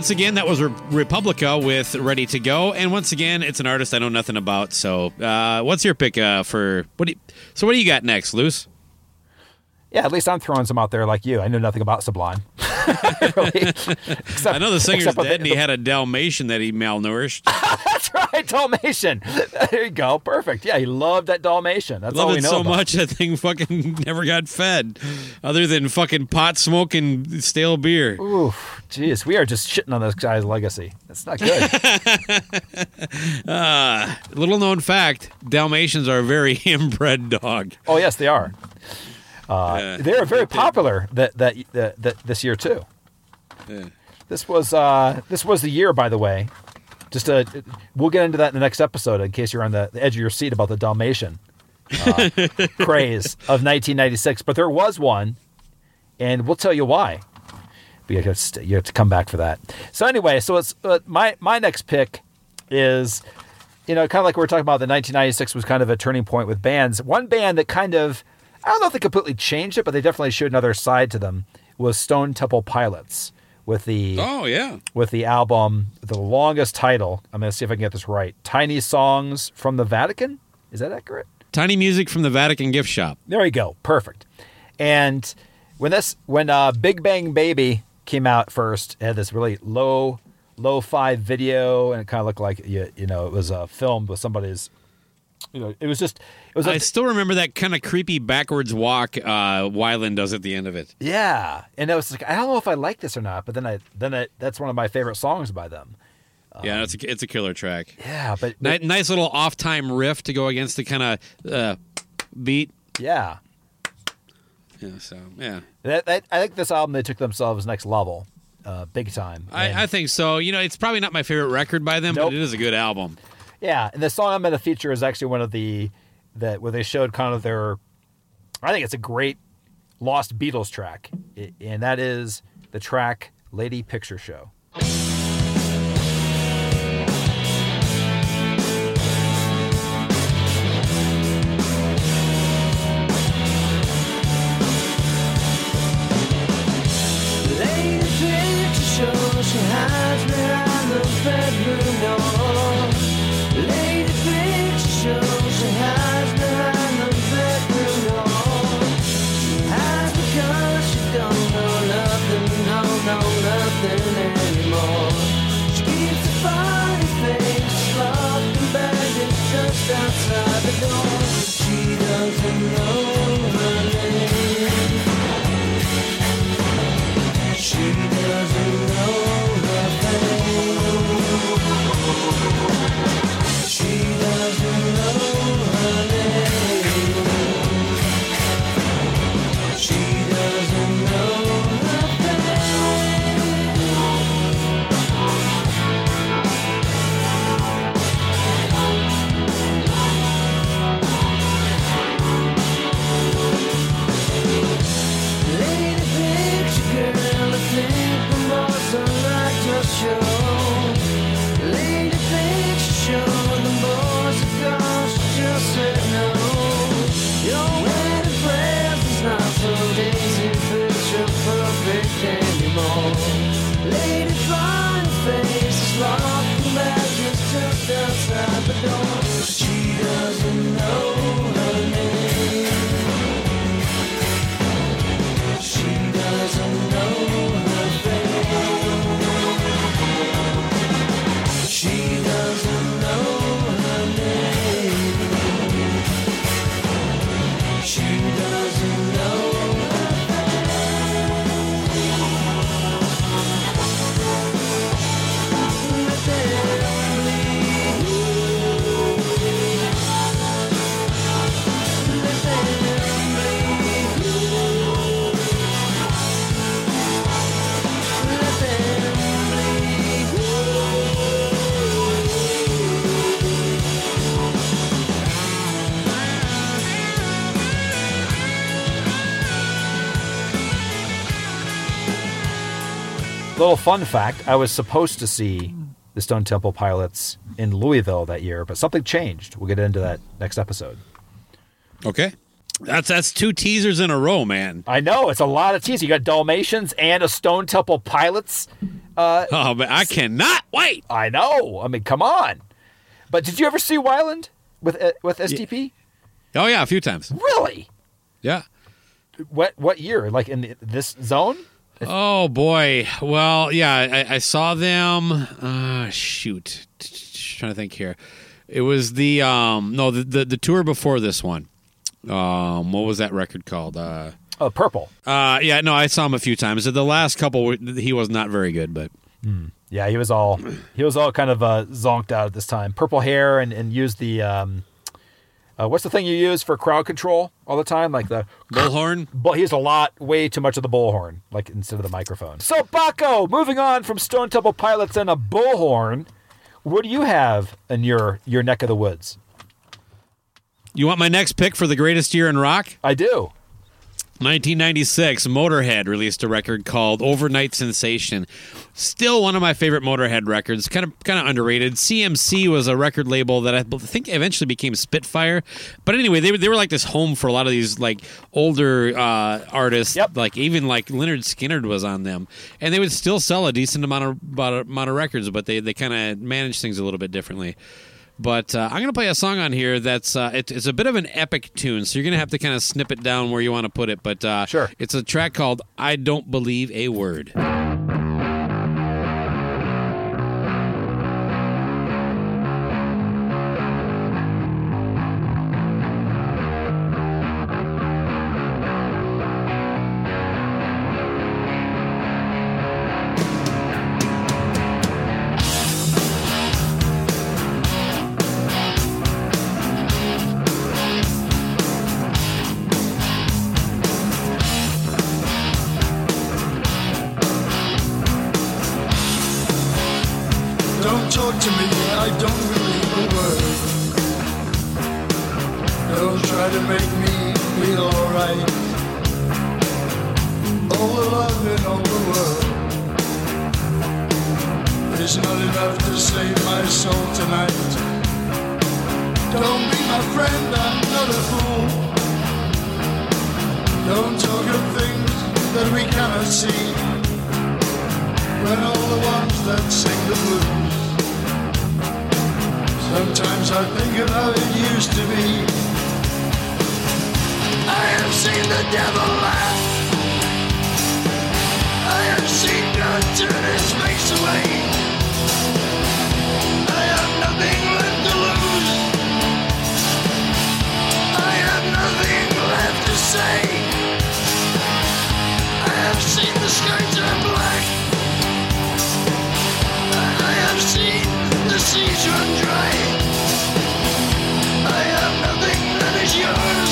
Once again, that was Re- Republica with Ready to Go, and once again, it's an artist I know nothing about. So, uh, what's your pick uh, for what? Do you, so, what do you got next, Loose? Yeah, at least I'm throwing some out there like you. I know nothing about Sublime. really. Except, I know the singer's dead, and he had a Dalmatian that he malnourished. That's right, Dalmatian. There you go. Perfect. Yeah, he loved that Dalmatian. That's all Loved we it know so about. much that thing fucking never got fed, other than fucking pot smoking stale beer. Oof, jeez, we are just shitting on this guy's legacy. That's not good. Uh, little known fact: Dalmatians are a very inbred dog. oh yes, they are. Uh, they are very popular that, that that that this year too. This was uh, this was the year, by the way. Just uh, we'll get into that in the next episode in case you're on the, the edge of your seat about the Dalmatian uh, craze of 1996. But there was one, and we'll tell you why. But you have to, you have to come back for that. So anyway, so it's uh, my my next pick is you know, kind of like we are talking about, the 1996 was kind of a turning point with bands. One band that kind of, I don't know if they completely changed it, but they definitely showed another side to them was Stone Temple Pilots with the Oh yeah. with the album, the longest title. I'm going to see if I can get this right. Tiny Songs from the Vatican. Is that accurate? Tiny music from the Vatican gift shop. There you go. Perfect. And when this when uh, Big Bang Baby came out first, it had this really low low fi video, and it kind of looked like you, you know it was uh, filmed with somebody's. You know, it was just it was. I still remember that kind of creepy backwards walk uh, Weiland does at the end of it. yeah, and it was like I don't know if I like this or not, but then I then I, that's one of my favorite songs by them. yeah, it's a, it's a killer track. Yeah, but Ni- nice little off time riff to go against the kind of uh, beat. yeah, Yeah, so yeah, that, that, I think this album they took themselves next level, uh, big time. I, I think so. You know, it's probably not my favorite record by them, Nope. but it is a good album. Yeah, and the song I'm going to feature is actually one of the that where they showed kind of their. I think it's a great lost Beatles track, and that is the track "Lady Picture Show." Fun fact: I was supposed to see the Stone Temple Pilots in Louisville that year, but something changed. We'll get into that next episode. Okay, that's that's two teasers in a row, man. I know it's a lot of teas. You got Dalmatians and a Stone Temple Pilots. Uh, Oh, but I cannot wait. I know. I mean, come on. But did you ever see Weiland with uh, with STP? Oh yeah, a few times. Really? Yeah. What what year? Like in this zone? Oh boy. Well, yeah, I, I saw them. Uh, shoot, trying to think here. It was the um no the the, the tour before this one. Um, what was that record called? Uh, Oh, purple. uh, yeah, no, I saw him a few times. The last couple, he was not very good, but Yeah, he was all he was all kind of uh, zonked out at this time. Purple hair and and used the um, uh, what's the thing you use for crowd control all the time? Like the bullhorn. But he has a lot, way too much of the bullhorn, like instead of the microphone. So, Baco, moving on from Stone Temple Pilots and a bullhorn, what do you have in your your neck of the woods? You want my next pick for the greatest year in rock? I do. 1996, Motorhead released a record called "Overnight Sensation." Still one of my favorite Motorhead records. Kind of, kind of underrated. CMC was a record label that I think eventually became Spitfire. But anyway, they were they were like this home for a lot of these like older uh, artists. Yep. Like even like Lynyrd Skynyrd was on them, and they would still sell a decent amount of amount of records. But they they kind of managed things a little bit differently. But uh, I'm going to play a song on here that's uh, it, it's a bit of an epic tune, so you're going to have to kind of snip it down where you want to put it. But uh, Sure. it's a track called "I Don't Believe a Word." Don't try to make me feel alright. All the love in all the world is not enough to save my soul tonight. Don't be my friend, I'm not a fool. Don't talk of things that we cannot see when all the ones that sing the blues. Sometimes I think of how it used to be. I have seen the devil laugh. I have seen God turn his face away. I have nothing left to lose. I have nothing left to say. I have seen the sky turn black. I have seen the seas run dry. I have nothing that is yours.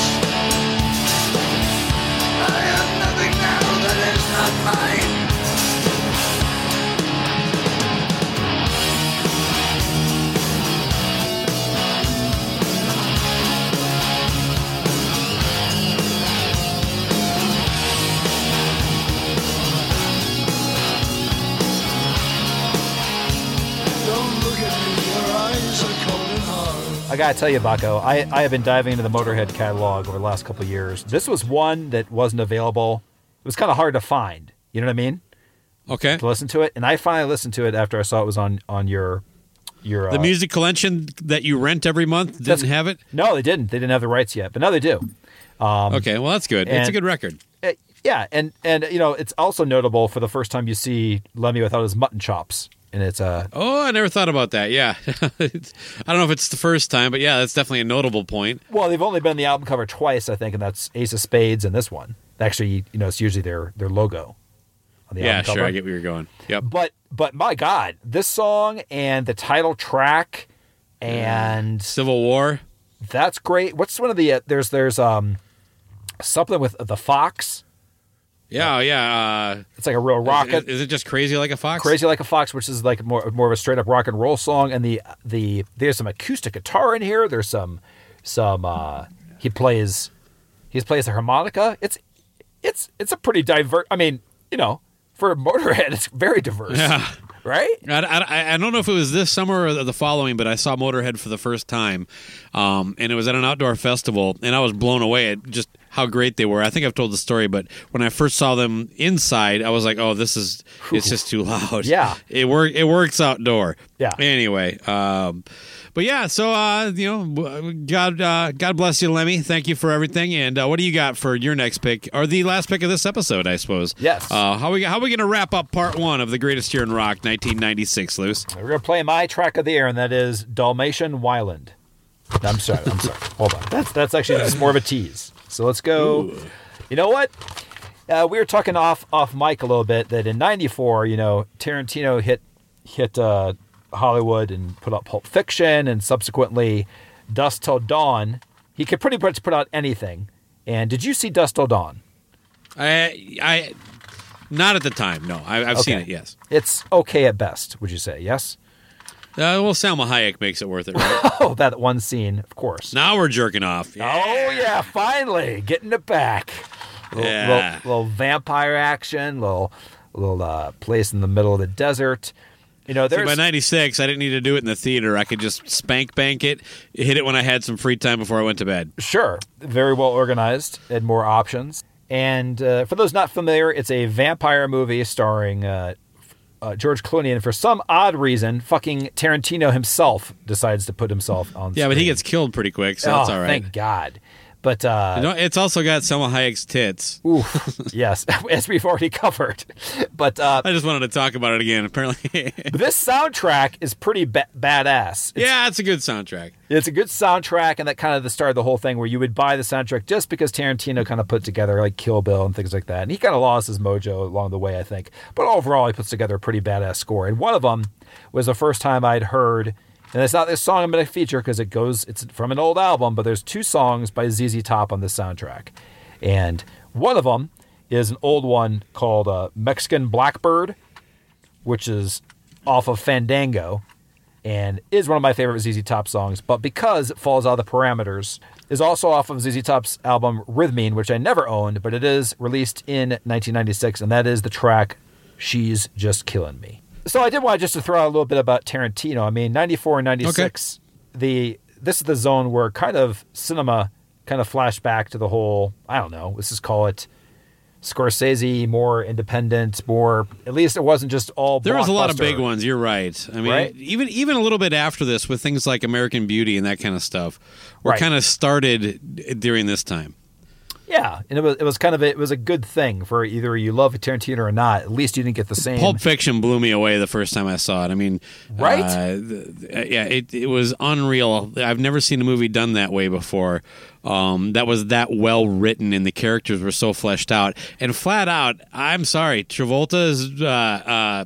I gotta tell you, Baco, I, I have been diving into the Motorhead catalog over the last couple years. This was one that wasn't available. It was kind of hard to find. You know what I mean? Okay, To listen to it, and I finally listened to it after I saw it was on on your your. the uh, music collection that you rent every month didn't have it. No, they didn't. They didn't have the rights yet, but now they do. okay, well that's good. it's a good record. Uh, yeah, and and you know it's also notable for the first time you see Lemmy without his mutton chops, and it's uh Oh, I never thought about that. Yeah, I don't know if it's the first time, but yeah, that's definitely a notable point. well they've only been the album cover twice, I think, and that's Ace of Spades and this one. Actually, you know, it's usually their their logo on the yeah, album sure. I get where you're going. Yep. But but my God, this song and the title track, and Civil War. that's great. What's one of the uh, there's there's um something with the fox. Yeah, yeah. Uh, It's like a real rocket. Is, is it just crazy like a fox? Crazy Like a Fox, which is like more more of a straight up rock and roll song, and the the there's some acoustic guitar in here. There's some some uh he plays he plays the harmonica. It's it's it's a pretty diverse. I mean, you know, for Motorhead, it's very diverse. Yeah. Right? I, I, I don't know if it was this summer or the following, but I saw Motorhead for the first time, um, and it was at an outdoor festival, and I was blown away at just how great they were. I think I've told the story, but when I first saw them inside, I was like, "Oh, this is it's just too loud." Yeah. it work it works outdoor. Yeah. Anyway, um, but yeah, so uh, you know, God uh, God bless you, Lemmy. Thank you for everything. And uh, what do you got for your next pick or the last pick of this episode? I suppose. Yes. Uh, how we how we going to wrap up part one of the greatest year in rock, 1996, Loose? We're gonna play my track of the year, and that is Dalmatian Weiland. I'm sorry. I'm sorry. Hold on. That's that's actually just more of a tease. So let's go. You know what? Uh, we were talking off off mic a little bit that in '94, you know, Tarantino hit hit uh, Hollywood and put out Pulp Fiction, and subsequently Dusk Till Dawn. He could pretty much put out anything. And did you see Dusk Till Dawn? I I not at the time. No, I, I've seen it. Yes. It's okay at best. Would you say yes? Uh, well, Salma Hayek makes it worth it, right? Oh, that one scene, of course. now we're jerking off. Oh yeah, finally getting it back. Little, Yeah. little, little vampire action, little little uh, place in the middle of the desert. You know, See, by '96, I didn't need to do it in the theater. I could just spank bank it, hit it when I had some free time before I went to bed. Sure. Very well organized and more options. And uh, for those not familiar, it's a vampire movie starring uh, uh, George Clooney. And for some odd reason, fucking Tarantino himself decides to put himself on Yeah, but he gets killed pretty quick, so oh, that's all right. Thank God. But uh, it's also got Salma Hayek's tits. oof, yes, as we've already covered. But uh, I just wanted to talk about it again. Apparently, this soundtrack is pretty ba- badass. It's, yeah, it's a good soundtrack. It's a good soundtrack, and that kind of the start of the whole thing where you would buy the soundtrack just because Tarantino kind of put together like Kill Bill and things like that. And he kind of lost his mojo along the way, I think. But overall, he puts together a pretty badass score. And one of them was the first time I'd heard, and it's not this song I'm going to feature because it goes, it's from an old album, but there's two songs by ZZ Top on this soundtrack. And one of them is an old one called uh, Mexican Blackbird, which is off of Fandango and is one of my favorite ZZ Top songs, but because it falls out of the parameters, is also off of ZZ Top's album Rhythmeen, which I never owned, but it is released in 1996, and that is the track She's Just Killing Me. So I did want to just to throw out a little bit about Tarantino. I mean, 94 and 96, the this is the zone where kind of cinema kind of flashed back to the whole, I don't know, let's just call it Scorsese, more independent, more, at least it wasn't just all There was a lot of big ones. You're right. I mean, Right? even even a little bit after this, with things like American Beauty and that kind of stuff, were Right. kind of started during this time. Yeah, and it was it was kind of a, it was a good thing for either you love Tarantino or not. At least you didn't get the same. Pulp Fiction blew me away the first time I saw it. I mean, Right? uh, yeah, it it was unreal. I've never seen a movie done that way before. Um, that was that well written, and the characters were so fleshed out. And flat out, I'm sorry, Travolta's uh, uh,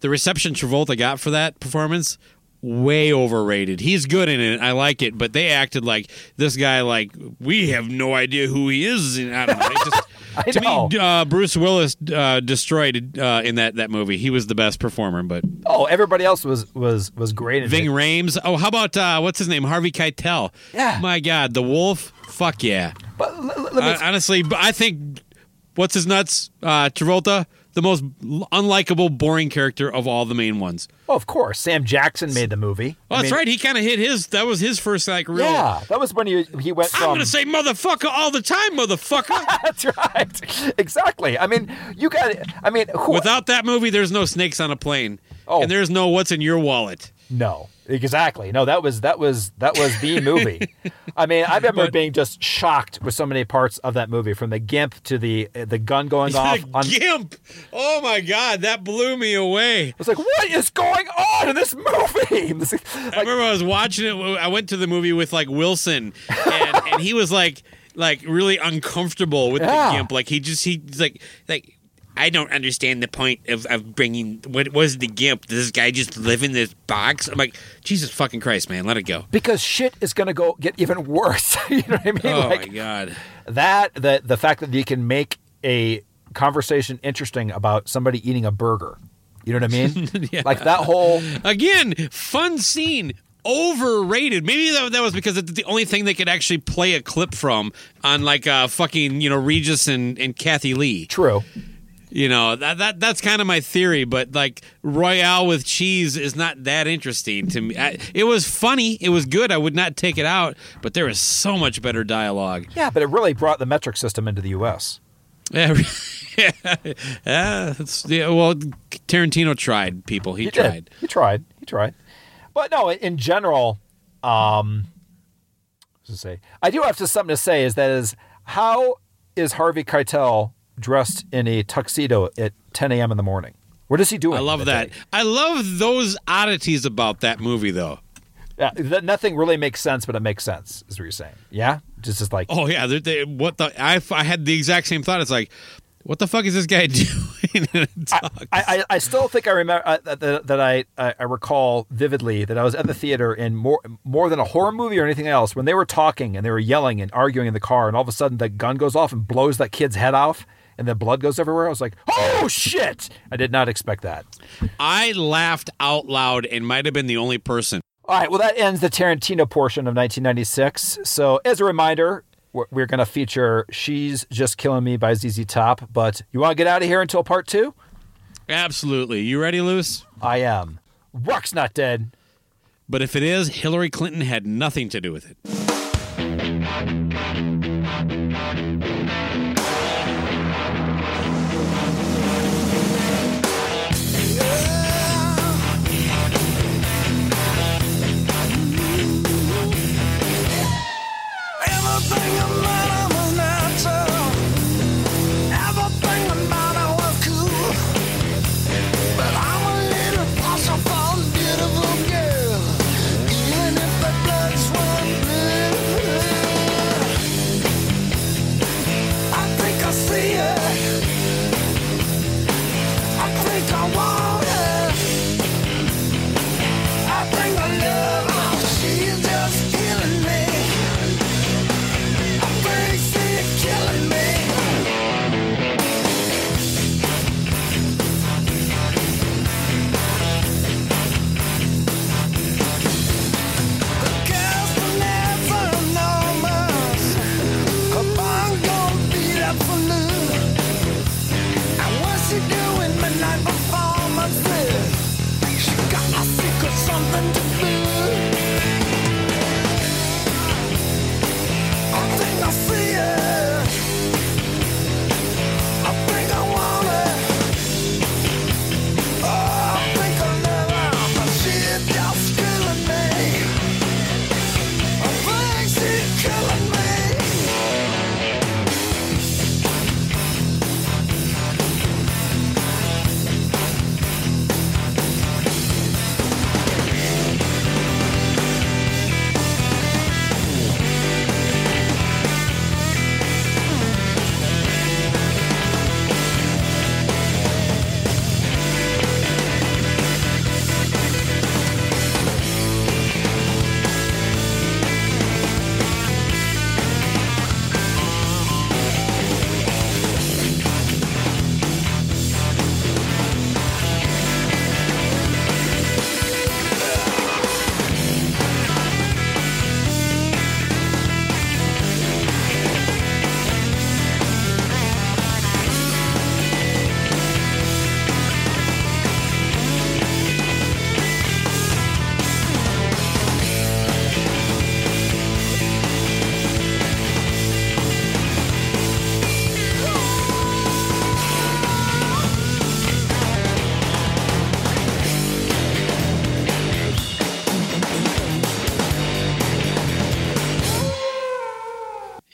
the reception Travolta got for that performance. Way overrated. He's good in it. I like it, but they acted like this guy. Like we have no idea who he is. And I don't know. It just, I to know. me, uh, Bruce Willis uh, destroyed uh, in that, that movie. He was the best performer, but oh, everybody else was was was great. In Ving it. Rhames. Oh, how about uh, what's his name? Harvey Keitel. Yeah. My God, the Wolf. Fuck yeah. But l- l- let me, Uh, honestly, I think what's his nuts? Uh, Travolta, the most unlikable, boring character of all the main ones. Oh, of course, Sam Jackson made the movie. Oh, I that's mean, right. He kind of hit his. That was his first like real. Yeah, that was when he he went I'm gonna say motherfucker all the time, motherfucker. that's right, exactly. I mean, you got. I mean, who, Without that movie, there's no snakes on a plane, Oh. and there's no what's in your wallet. No, exactly. No, that was that was that was the movie. I mean, I remember But- being just shocked with so many parts of that movie, from the gimp to the the gun going off. The On, Gimp. Oh my God, that blew me away. I was like, what is going on in this movie? Is- I remember I was watching it. I went to the movie with like Wilson, and, and he was like, like really uncomfortable with Yeah. the gimp. Like he just he's like like. I don't understand the point of, of bringing what was the gimp? Does this guy just live in this box? I'm like, Jesus fucking Christ, man, let it go. because shit is gonna go get even worse. you know what I mean? Oh like my god, that, the the fact that you can make a conversation interesting about somebody eating a burger. You know what I mean? Like that whole again, fun scene. Overrated. Maybe that, that was because it's the only thing they could actually play a clip from on like uh, fucking you know Regis and, and Kathie Lee. true. You know that that that's kind of my theory, but like Royale with cheese is not that interesting to me. I, it was funny, it was good. I would not take it out, but there is so much better dialogue. Yeah, but it really brought the metric system into the U.S. Yeah, yeah, yeah. Well, Tarantino tried. People, he, He tried. Did. He tried. He tried. But no, in general, um, to say, I do have to something to say. Is that is how is Harvey Keitel dressed in a tuxedo at 10 a.m. in the morning? What is he doing? I love that. day? I love those oddities about that movie, though. Yeah, that nothing really makes sense, but it makes sense. Is what you're saying? Yeah, just like Oh yeah, they, they, what the? I, I had the exact same thought. It's like, what the fuck is this guy doing? in a tux? I, I, I still think I remember uh, that, that, I I recall vividly that I was at the theater in more more than a horror movie or anything else when they were talking and they were yelling and arguing in the car and all of a sudden the gun goes off and blows that kid's head off and the blood goes everywhere. I was like, oh shit! I did not expect that. I laughed out loud and might have been the only person. All right, well that ends the Tarantino portion of 1996. So as a reminder, we're, going to feature She's Just Killing Me by ZZ Top. But you want to get out of here until part two? Absolutely. You ready, Loose? I am. Rock's not dead. But if it is, Hillary Clinton had nothing to do with it.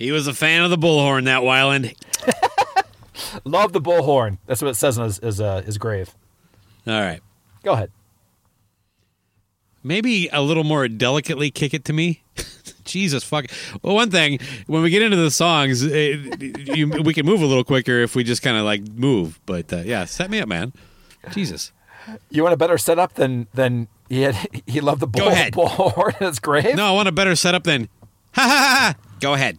He was a fan of the bullhorn, that Weiland. Love the bullhorn. That's what it says on his, his, uh, his grave. All right. Go ahead. Maybe a little more delicately kick it to me. Jesus fuck. Well, one thing when we get into the songs, it, you, we can move a little quicker if we just kind of like move. But uh, yeah, set me up, man. Jesus. You want a better setup than than he had? He loved the bull, Go ahead. bullhorn in his grave. No, I want a better setup than. Ha ha ha! ha. Go ahead.